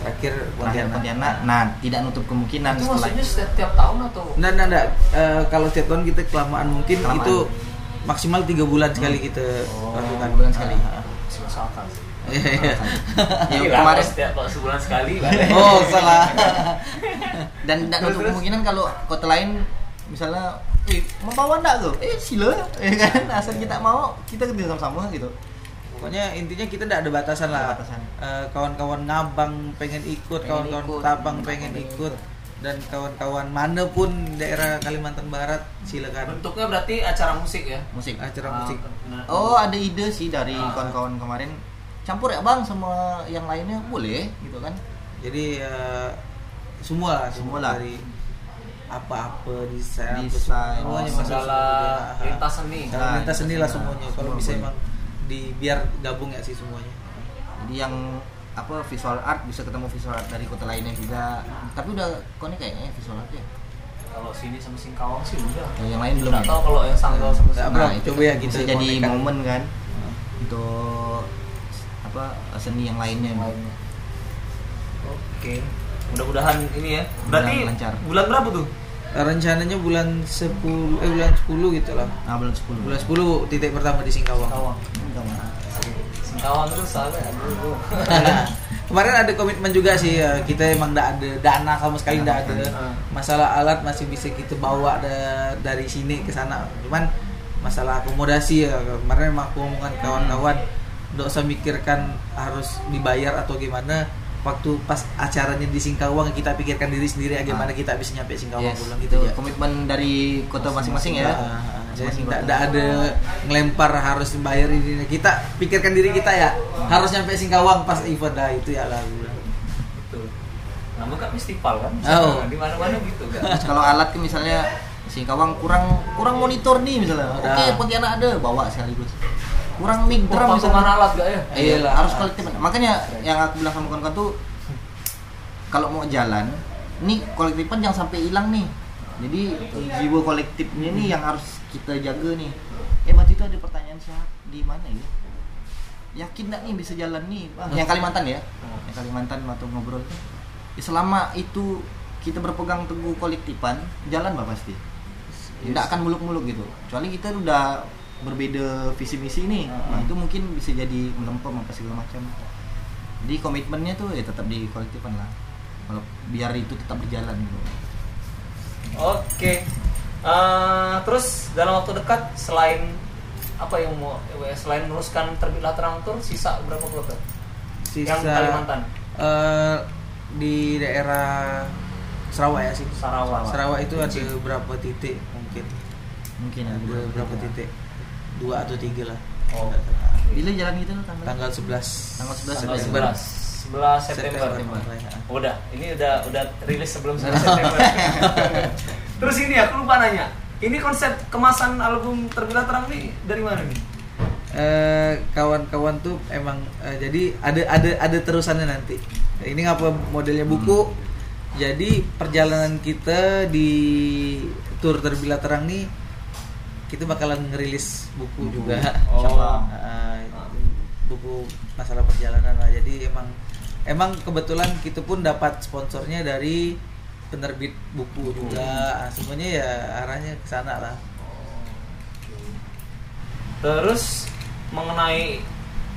Terakhir Pontianak. Pontianak nah tidak nutup kemungkinan Itu setelah maksudnya setiap tiap tahun atau? Nah, nah, nah. Eh, kalau setiap tahun kita kelamaan mungkin Kelamaan. itu maksimal tiga bulan sekali kita Oh, lakukan tiga bulan sekali. Ah, ah. Akal sih. Iya, iya. yang Gila, kemarin setiap sebulan sekali. Oh, salah. dan nutup terus? kemungkinan kalau kota lain misalnya eh mau bawa enggak tuh eh sila ya kan asal kita mau kita kerja sama-sama gitu Pokoknya intinya kita tidak ada batasan lah. batasan. Eh, kawan-kawan ngabang pengen ikut, kawan-kawan Hmm, pengen pengen ikut, dan kawan-kawan mana pun daerah Kalimantan Barat silakan. Bentuknya berarti acara musik ya? musik Acara Ah, musik. benar. oh ada ide sih dari Ah. kawan-kawan kemarin campur ya bang sama yang lainnya boleh gitu kan Jadi eh, semua lah, Semua lah. dari apa-apa desain, apa Desain, oh, semua. lintas seni. Nah, lintas seni lah nah, semuanya. Kalau semua bisa boleh. emang di biar gabung ya sih semuanya. jadi yang apa visual art bisa ketemu visual art dari kota lainnya juga tapi udah konek kayaknya ya visual art ya Kalau sini sama Singkawang sih udah. Nah, yang lain belum ya? tahu kalau yang Sanggau sama Nggak, Singkawang. belum. itu coba ya kita bisa jadi momen kan untuk apa seni yang lainnya Oke. Mudah-mudahan ini ya. Berarti Mudah-mudahan lancar. bulan berapa tuh? Rencananya bulan 10 eh bulan 10 gitu lah. nah bulan 10 Bulan 10 titik pertama di Singkawang. Singkawang. Singkawang. Singkawang itu soalnya aduh. Kemarin ada komitmen juga sih ya, kita emang nggak ada dana sama sekali nggak ada. Ah. Masalah alat masih bisa kita bawa da- dari sini ke sana. Cuman masalah akomodasi ya kemarin emang aku ngomongkan kawan-kawan nggak usah mikirkan harus dibayar atau gimana waktu pas acaranya di Singkawang kita pikirkan diri sendiri ya, gimana kita bisa nyampe Singkawang Yes, pulang itu gitu ya komitmen dari kota masing-masing ya Ah, ah, tidak kota. ada ngelempar harus bayar ini kita pikirkan diri kita ya harus nyampe Singkawang pas event dah itu ya lah. Namun kan festival kan. Oh. Di mana-mana gitu kan. Terus kalau alat kan misalnya Singkawang kurang kurang monitor nih misalnya. Oke, dah. Pontianak ada bawa sekaligus. Kurang mic drum misalnya. alat gak ya? Iya Iyalah. harus kolektif. Makanya yang aku bilang sama kawan-kawan tuh kalau mau jalan, nih kolektifan jangan sampai hilang nih. Jadi jiwa kolektifnya nih yang harus kita jaga nih. Eh waktu itu ada pertanyaan siapa di mana ya? Yakin nggak nih bisa jalan nih? Bang? Yang Kalimantan ya? Yang Kalimantan waktu ngobrol. Ya, selama itu kita berpegang teguh kolektifan, jalan bah pasti. Tidak akan muluk-muluk gitu. Kecuali kita udah berbeda visi misi nih. Nah, itu mungkin bisa jadi melempem apa segala macam. Jadi komitmennya tuh ya tetap di kolektifan lah. Kalau biar itu tetap berjalan gitu. Oke. Eh, terus dalam waktu dekat selain apa yang mau eh, selain meneruskan terbitlah terang tur sisa berapa kota? sisa Yang Kalimantan. eh, di daerah Sarawak ya sih Sarawak. Sarawak itu ada berapa titik mungkin Mungkin ada berapa titik dua atau tiga lah Oh. Bila jalan gitu tuh tanggal tanggal 11 Tanggal 11 Tanggal September. 11 11 September. September. Udah, ini udah udah rilis sebelum 11 September. Terus ini aku lupa nanya. Ini konsep kemasan album Terbilang Terang nih dari mana nih? Eh, kawan-kawan tuh emang eh, jadi ada ada ada terusannya nanti. Ini ngapa modelnya buku? Jadi perjalanan kita di tour terbila terang nih kita bakalan ngerilis buku juga. Oh. Ah, buku masalah perjalanan lah. Jadi emang emang kebetulan kita pun dapat sponsornya dari penerbit buku juga. Ah, semuanya ya arahnya ke sana lah. Terus mengenai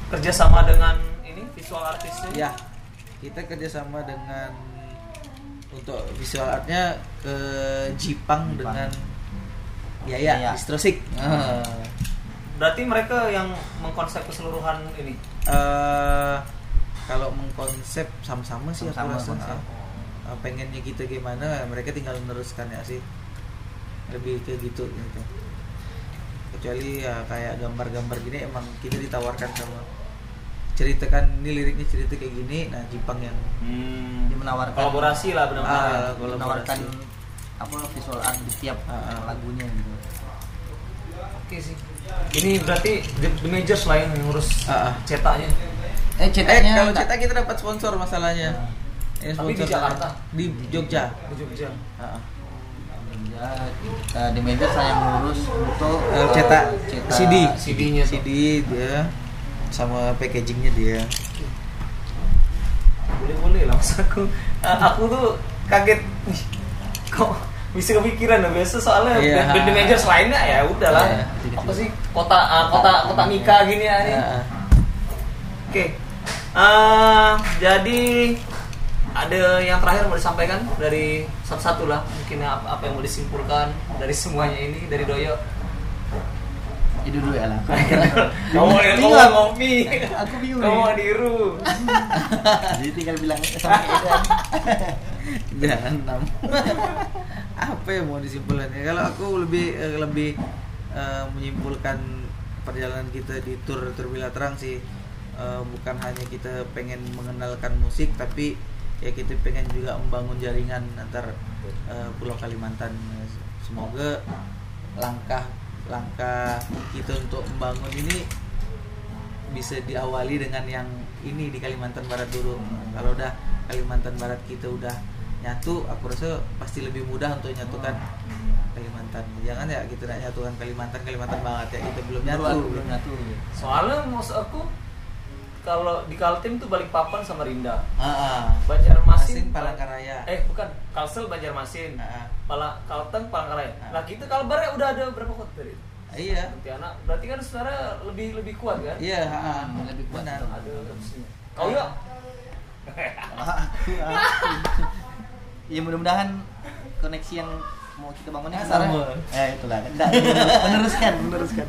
kerjasama dengan ini visual artisnya? Ya, kita kerjasama dengan untuk visual artnya ke Jipang, Jipang. dengan Yaya, Yaya. Distrosik. Ah. Berarti mereka yang mengkonsep keseluruhan ini. Eh, kalau mengkonsep sama-sama sih aku Sama-sama, rasa. sama-sama. sih. Eh, pengennya kita gimana, mereka tinggal meneruskan ya sih. Lebih ke gitu gitu. Kecuali ya kayak gambar-gambar gini emang kita ditawarkan sama ceritakan ini liriknya cerita kayak gini, nah Jipang yang Hmm, menawarkan- kolaborasi lah benar-benar. Ah, ya. menawarkan apa visual art di setiap Ah, ah. lagunya gitu. Oke sih. Ini berarti the, the majors lah yang ngurus Ah, ah. cetaknya. Eh Eh, cetaknya kalau tak- cetak kita dapat sponsor masalahnya. Tapi di sponsor Jakarta? Di Jogja. Di Jogja. Ah. Ya, eh, di meja saya ngurus untuk Eh, eh, cetak CD, CD-nya. CD dia sama packagingnya dia. boleh boleh lah mas aku Ah, aku tuh kaget kok bisa kepikiran ya biasa soalnya Iya. band band majors lainnya ya udahlah. Iya, apa sih? Kota ah, kota kota. Mika gini ya ini. Ah, ah. oke. Ah, jadi ada yang terakhir mau disampaikan dari satu-satu lah mungkin apa, apa yang mau disimpulkan dari semuanya ini dari Doyo? Itu dulu ya lah. kamu yang ngomong ngopi. Aku bingung kamu diru Jadi tinggal bilang sama Edan. Jangan enam. apa yang mau disimpulkan ya? Kalau aku lebih eh, lebih eh, menyimpulkan perjalanan kita di tour Turbila Terang sih eh, bukan hanya kita pengen mengenalkan musik tapi ya kita pengen juga membangun jaringan antar eh, Pulau Kalimantan. Semoga langkah langkah kita untuk membangun ini bisa diawali dengan yang ini di Kalimantan Barat dulu. Kalau udah Kalimantan Barat kita udah nyatu, aku rasa pasti lebih mudah untuk nyatukan Kalimantan. Jangan ya kita nak nyatukan Kalimantan Kalimantan banget ya kita belum nyatu. Belum, belum nyatu. soalnya maksud aku kalau di Kaltim tuh balik papan sama Rinda Ah, ah. Banjarmasin Masing Palangkaraya. eh bukan Kalsel Banjarmasin Ah, ah. Pala Kalteng Palangkaraya Ah. nah kita Kalbar ya udah ada berapa kota dari itu? Iya. Pontianak berarti kan sebenarnya lebih lebih kuat kan Iya, ah. Hmm, lebih kuat. Benar. ada kau ya ya mudah-mudahan koneksi yang mau kita bangun ini Sama. antara eh itulah. Meneruskan. Meneruskan.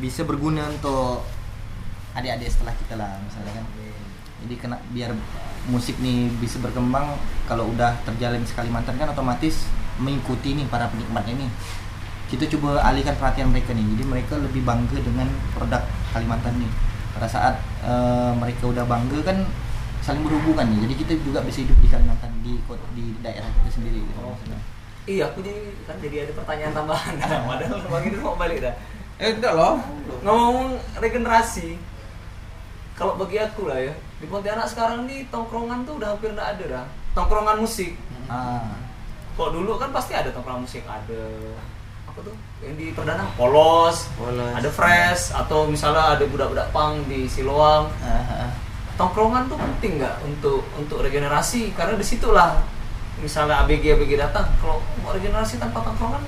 Bisa berguna untuk adik-adik setelah kita lah misalnya kan. Jadi kena biar musik nih bisa berkembang kalau udah terjalin sekali mantan kan otomatis mengikuti nih para penikmat ini. Kita coba alihkan perhatian mereka nih. Jadi mereka lebih bangga dengan produk Kalimantan nih. Pada saat eh, mereka udah bangga kan saling berhubungan nih jadi kita juga bisa hidup di Kalimantan di kota di daerah kita sendiri gitu Oh. maksudnya. Iya, aku jadi kan jadi ada pertanyaan tambahan. Padahal bang itu mau balik dah. Eh enggak loh. Ngomong regenerasi, kalau bagi aku lah ya di Pontianak sekarang nih tongkrongan tuh udah hampir nggak ada dah. Tongkrongan musik. ah Kok dulu kan pasti ada tongkrongan musik, ada apa tuh yang di Perdana Polos, Polos. ada Fresh atau misalnya ada budak-budak pang di Siloam. Ah, ah. Tongkrongan tuh penting nggak untuk untuk regenerasi karena di situlah misalnya ABG ABG datang kalau mau regenerasi tanpa tongkrongan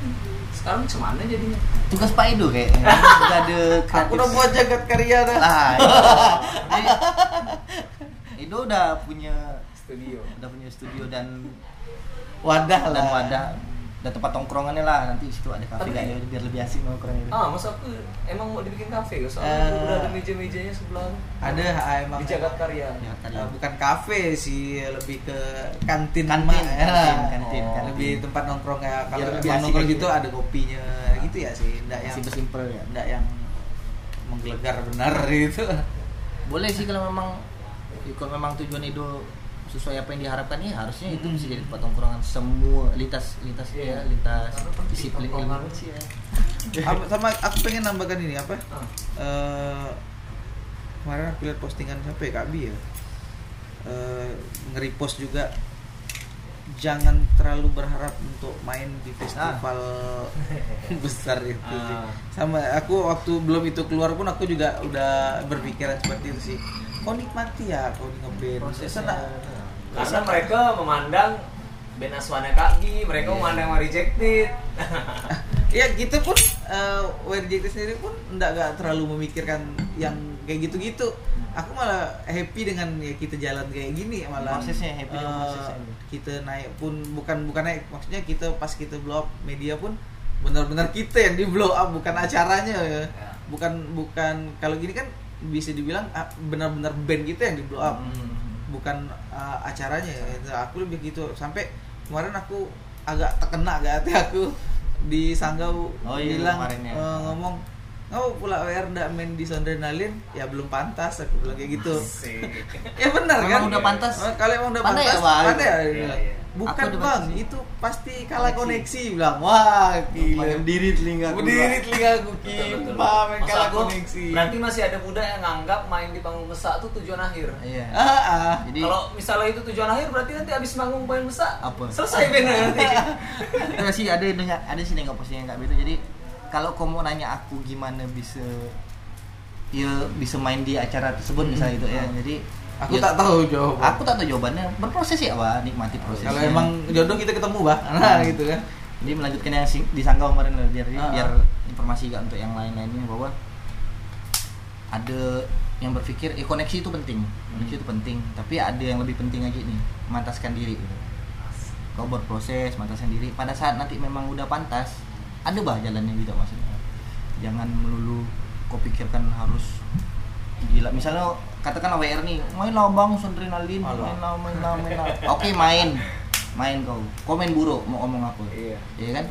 sekarang gimana jadinya? tugas Pak Edo kayak udah ada Aku udah buat jagat karya dah. lah Jadi, Edo udah punya Studio. udah punya studio dan Wadah dan lah. wadah dan tempat tongkrongannya lah nanti di situ ada kafe kan ya biar lebih asik nongkrongnya Ah, masa aku emang mau dibikin kafe ya? Soalnya Eh. udah ada meja-mejanya sebelah Ada ah, emang di Jagat Karya. Ya. Eh, bukan kafe sih lebih ke kantin Kantin, mah, kantin, ya. kantin, Oh. kantin. lebih tempat nongkrong ya kalau asik nongkrong gitu ada kopinya gitu ya sih enggak yang simple simple ya enggak yang menggelegar benar gitu boleh sih kalau memang ya, kalau memang tujuan Edo sesuai apa yang diharapkan ya harusnya itu bisa jadi tempat tongkrongan semua lintas lintas Iya. ya lintas disiplin ilmu sih ya. Apa- sama aku pengen nambahkan ini apa Ah. Eh, kemarin aku lihat postingan siapa ya Kak Bi ya Eh, nge-repost juga jangan terlalu berharap untuk main di festival besar itu sih. Ah. sama aku waktu belum itu keluar pun aku juga udah berpikiran seperti itu sih kau nikmati ya kau ngeband Prosesnya. Sana- Karena mereka memandang band Aswana Kaki, mereka Iya. memandang Rejected. ya gitu pun uh, WRJT sendiri pun enggak gak terlalu memikirkan yang kayak gitu-gitu aku malah happy dengan ya kita jalan kayak gini malah Prosesnya, happy dengan eh, prosesnya. kita naik pun bukan bukan naik maksudnya kita pas kita blow up media pun benar-benar kita yang di blow up bukan acaranya ya Ya. bukan bukan kalau gini kan bisa dibilang ah, benar-benar band kita yang di blow up Hmm. Bukan uh, acaranya ya. aku lebih gitu sampai kemarin aku agak terkena agak hati aku di Sanggau Oh iya, bilang ya. eh, ngomong oh pula WR ndak main di Sondrenalin ya belum pantas aku bilang kayak gitu ya benar kan udah pantas. Eh, kalau emang udah Pandai pantas ya, pandai ya, dia. iya. Bukan Aku bang. itu pasti kalah Koneksi. koneksi bilang wah gila. Berdiri telinga aku, berdiri telinga aku. Main Maksud kalah koneksi. Berarti masih ada budak yang nganggap main di panggung besar tuh tujuan akhir. iya. Ah, ah. jadi Kalau misalnya itu tujuan akhir berarti nanti habis manggung main besar Apa? Selesai bandnya nanti. ada sih ada dengar ada sih nengok postingan kak itu jadi kalau kau mau nanya aku gimana bisa ya bisa main di acara tersebut misalnya itu ya. Jadi aku ya, tak tahu jawaban. Aku tak tahu jawabannya. Berproses ya pak. Nikmati prosesnya. Kalau emang jodoh kita ketemu bah nah gitu kan. Jadi melanjutkan yang sing- di Sanggau kemarin biar Ah, biar informasi juga untuk yang lain-lainnya bahwa ada yang berpikir eh, koneksi itu penting. Koneksi itu penting. Tapi ada yang lebih penting lagi nih memantaskan diri. Gitu. kau berproses memantaskan diri. Pada saat nanti memang udah pantas ada bah jalannya juga maksudnya. Jangan melulu kau pikirkan harus gila. Misalnya katakan WR nih main lah bang Sondrenalin Alah. main lah main lah main lah. Oke main. Main kau. Kau main buruk mau ngomong aku. Iya. Iya kan?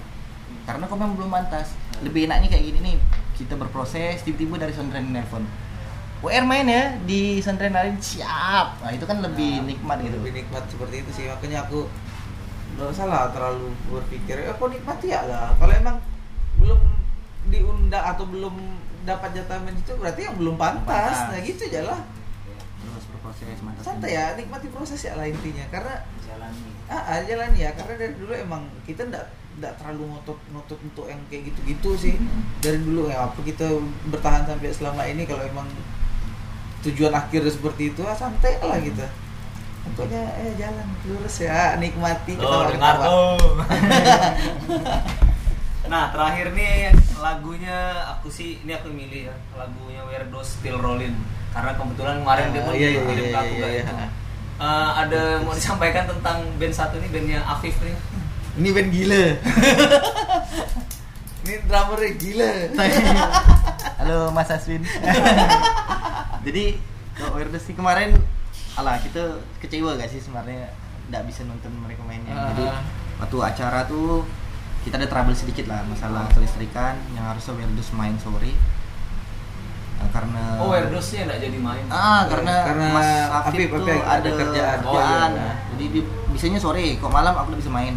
Karena kau memang belum pantas. Lebih enaknya kayak gini nih kita berproses tiba-tiba dari Sondren nelfon WR main ya di Sondren lain siap. Nah itu kan lebih Nah, nikmat gitu. lebih nikmat seperti itu sih. Makanya aku nggak salah terlalu berpikir ya kok nikmati ya lah. Kalau emang belum diundang atau belum dapat jatah main itu berarti yang belum pantas, pantas. nah gitu aja lah berproses mantap santai ya nikmati proses ya lah intinya karena Jalani. ah, ah jalan ya karena dari dulu emang kita ndak ndak terlalu ngotot ngotot untuk yang kayak gitu-gitu sih dari dulu ya apa kita bertahan sampai selama ini kalau emang tujuan akhir seperti itu ah, santai lah kita pokoknya eh jalan lurus ya nikmati Tuh, dengar tuh. nah, terakhir nih lagunya aku sih ini aku milih ya. Lagunya Those Still Rollin. Karena kebetulan kemarin dia Ah, pun iya, iya, kirim iya, ke aku iya, kan iya. itu. Eh, ada mau disampaikan tentang band satu nih bandnya Afif nih. ini band gila ini drummernya gila halo Mas Aswin jadi kalau Weirdos sih kemarin alah kita kecewa gak sih sebenarnya nggak bisa nonton mereka mainnya Ah. jadi waktu acara tuh kita ada trouble sedikit lah masalah kelistrikan yang harusnya Weirdos main sore karena Oh, Werdosnya nggak jadi main. Ah, karena, Karena Mas Afif, Afif tuh Afif ada ada kerjaan. Oh, iya. kerjaan. Jadi dia bisanya sore, kok malam aku udah bisa main.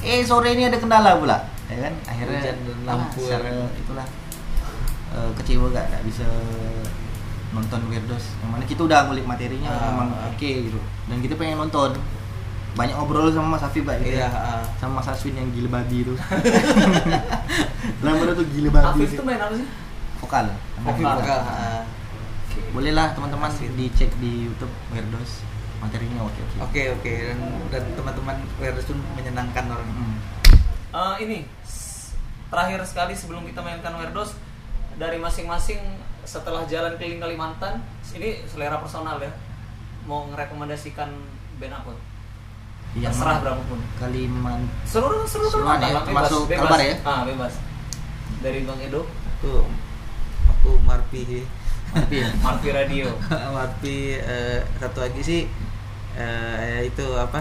Eh, sore ini ada kendala pula. Ya kan? Akhirnya Hujan dan ah, lampu. secara itulah eh, kecewa gak, gak bisa nonton Weirdos. Yang mana kita udah ngulik materinya Ah, memang ah. oke gitu. Dan kita pengen nonton. Banyak ngobrol sama Mas Afif Pak gitu. Iya, ya. ah. Sama Mas Aswin yang gila babi itu. Lamar tuh gila babi. Afif tuh main apa sih? Vokal. Afif Vokal. vokal. ah. Boleh lah teman-teman dicek di YouTube Weirdos. Materinya oke oke. Oke oke dan dan teman-teman Weirdos pun menyenangkan orang. Hmm. Eh, ini terakhir sekali sebelum kita mainkan Werdos dari masing-masing setelah jalan keliling Kalimantan ini selera personal ya mau merekomendasikan band apa Yang terserah mana? berapapun Kalimantan seluruh seluruh Seluruh Kalimantan ya, termasuk Kalbar ya? ah bebas dari Bang Edo Aku aku Marpi Tapi ya. Marti Radio Marpi eh, satu lagi sih eh, itu apa?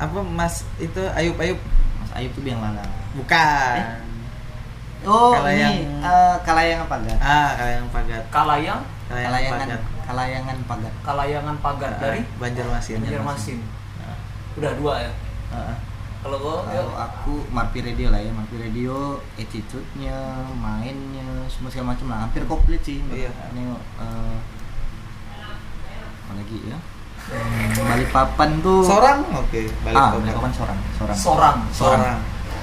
Apa Mas itu Ayub Ayub Mas Ayub tuh biang lala. bukan. Oh, Kalayang. ini eh, Kalayangan Pagar. Ah, Kalayang Pagat. Kalayang Kalayangan Kalayangan Pagat. Kalayangan Pagar. Kalayangan Pagar Ah, dari Banjarmasin. Banjarmasin Nah, udah dua ya Heeh. Kalau gua Kalau aku Marpi Radio lah ya, Marpi Radio, attitude-nya, mainnya, semua segala macam lah, hampir komplit sih. Iya. Ini eh, apa lagi ya? Hmm, Balikpapan tuh. Sorang, oke. Balik ah, ke- Balikpapan Sorang, Sorang. Sorang Sorang.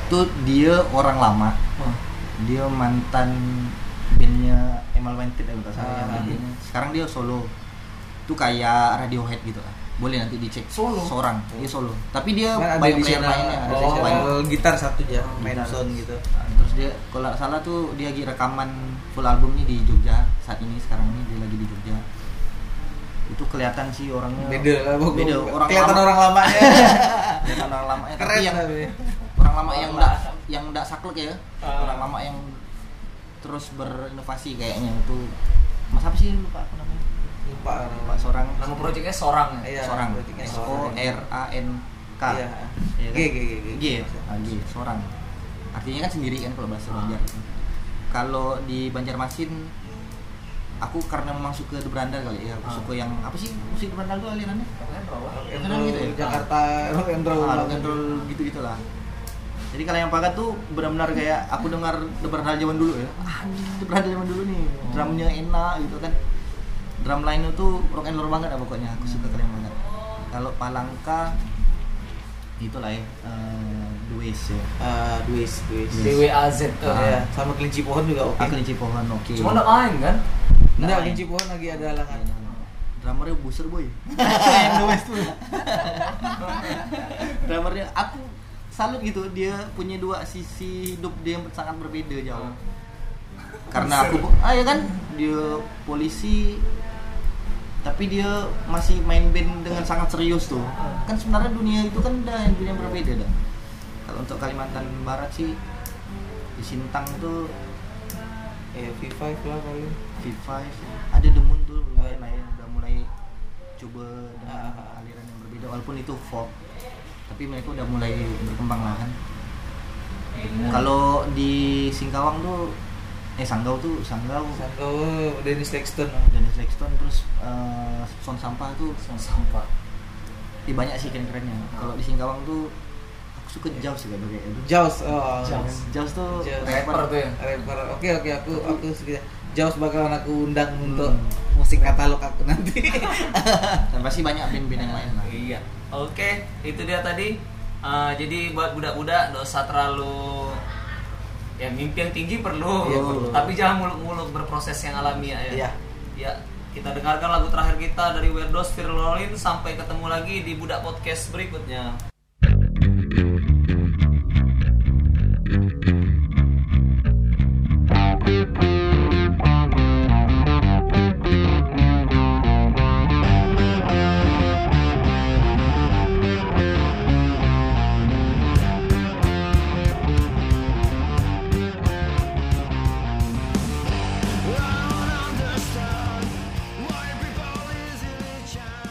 Tuh dia orang lama, Wah, dia mantan bandnya Emal Wanted ya kalau salah Ah. bandnya. sekarang dia solo itu kayak Radiohead gitu lah boleh nanti dicek Solo? seorang dia solo tapi dia ada banyak di player lainnya ada Oh. Oh, gitar satu aja, Oh, main sound gitu. Nah, terus dia kalau salah tuh dia lagi rekaman full albumnya di Jogja saat ini sekarang ini dia lagi di Jogja itu kelihatan sih orangnya Beda lah, beda orang Kelihatan lama. orang lamanya. kelihatan orang lama Keren tapi yang tapi. orang lama yang enggak lama. yang enggak saklek ya Ah. orang lama yang terus berinovasi kayaknya itu mas apa sih lupa apa namanya Lupa. lupa seorang nama proyeknya Sorang ya Iya, seorang berarti S Sorang. O R A N K Iya. Iya G kan? G G G. G ya? Ah, G seorang artinya kan sendiri kan kalau bahasa Ah. Banjar kalau di Banjarmasin aku karena memang suka The Brandal kali ya aku Ah. suka yang apa sih musik The Brandal tuh alirannya Rock and roll, gitu ya? Jakarta rock and roll. ah, rock and roll gitu gitulah jadi kalau yang pakat tuh benar-benar kayak aku dengar The Brandal zaman dulu ya ah The Brandal zaman dulu nih drumnya enak gitu kan drum line itu rock and roll banget lah pokoknya aku suka kalian banget kalau Palangka itulah ya uh, Dues ya Ah, Duis, Duis. DWAZ tuh. Ah. Iya, sama kelinci pohon juga oke. aku kelinci pohon oke Cuma nggak main kan? Enggak, Nah, kelinci pohon lagi ada halangan. drummernya buser boy West tuh drummernya aku salut gitu dia punya dua sisi hidup dia yang sangat berbeda jauh karena aku ah ya kan dia polisi tapi dia masih main band dengan sangat serius tuh. Kan sebenarnya dunia itu kan udah yang dunia yang berbeda dah. Kalau untuk Kalimantan Barat sih di Sintang tuh Eh, V5 lah kali. V5 ada The Moon tuh lumayan lah ya udah mulai coba dengan Ah. aliran yang berbeda walaupun itu folk. Tapi mereka udah mulai berkembang lah kan. Kalau di Singkawang tuh eh Sanggau tuh Sanggau Sangkau Dennis Lexton. Dennis Lexton terus eh, Son Sampah tuh Sang sampah. Ih, banyak sih keren-kerennya kalau di Singkawang tuh aku suka Jaws juga kayak itu Jaws. Oh, Jaws. Jaws tuh Jaws. Rapper tuh ya. Rapper. Oke, oke, aku aku sekitar Jaws bakalan aku undang Hmm. untuk musik katalog aku nanti. dan pasti banyak band-band yang lain lah Iya. Oke, itu dia tadi. Eh, jadi buat budak-budak usah terlalu ya mimpi yang tinggi perlu, Iya, perlu. tapi jangan muluk-muluk berproses yang alamiah ya. Iya. Ya, kita dengarkan lagu terakhir kita dari Weirdos Firlolin sampai ketemu lagi di Budak Podcast berikutnya.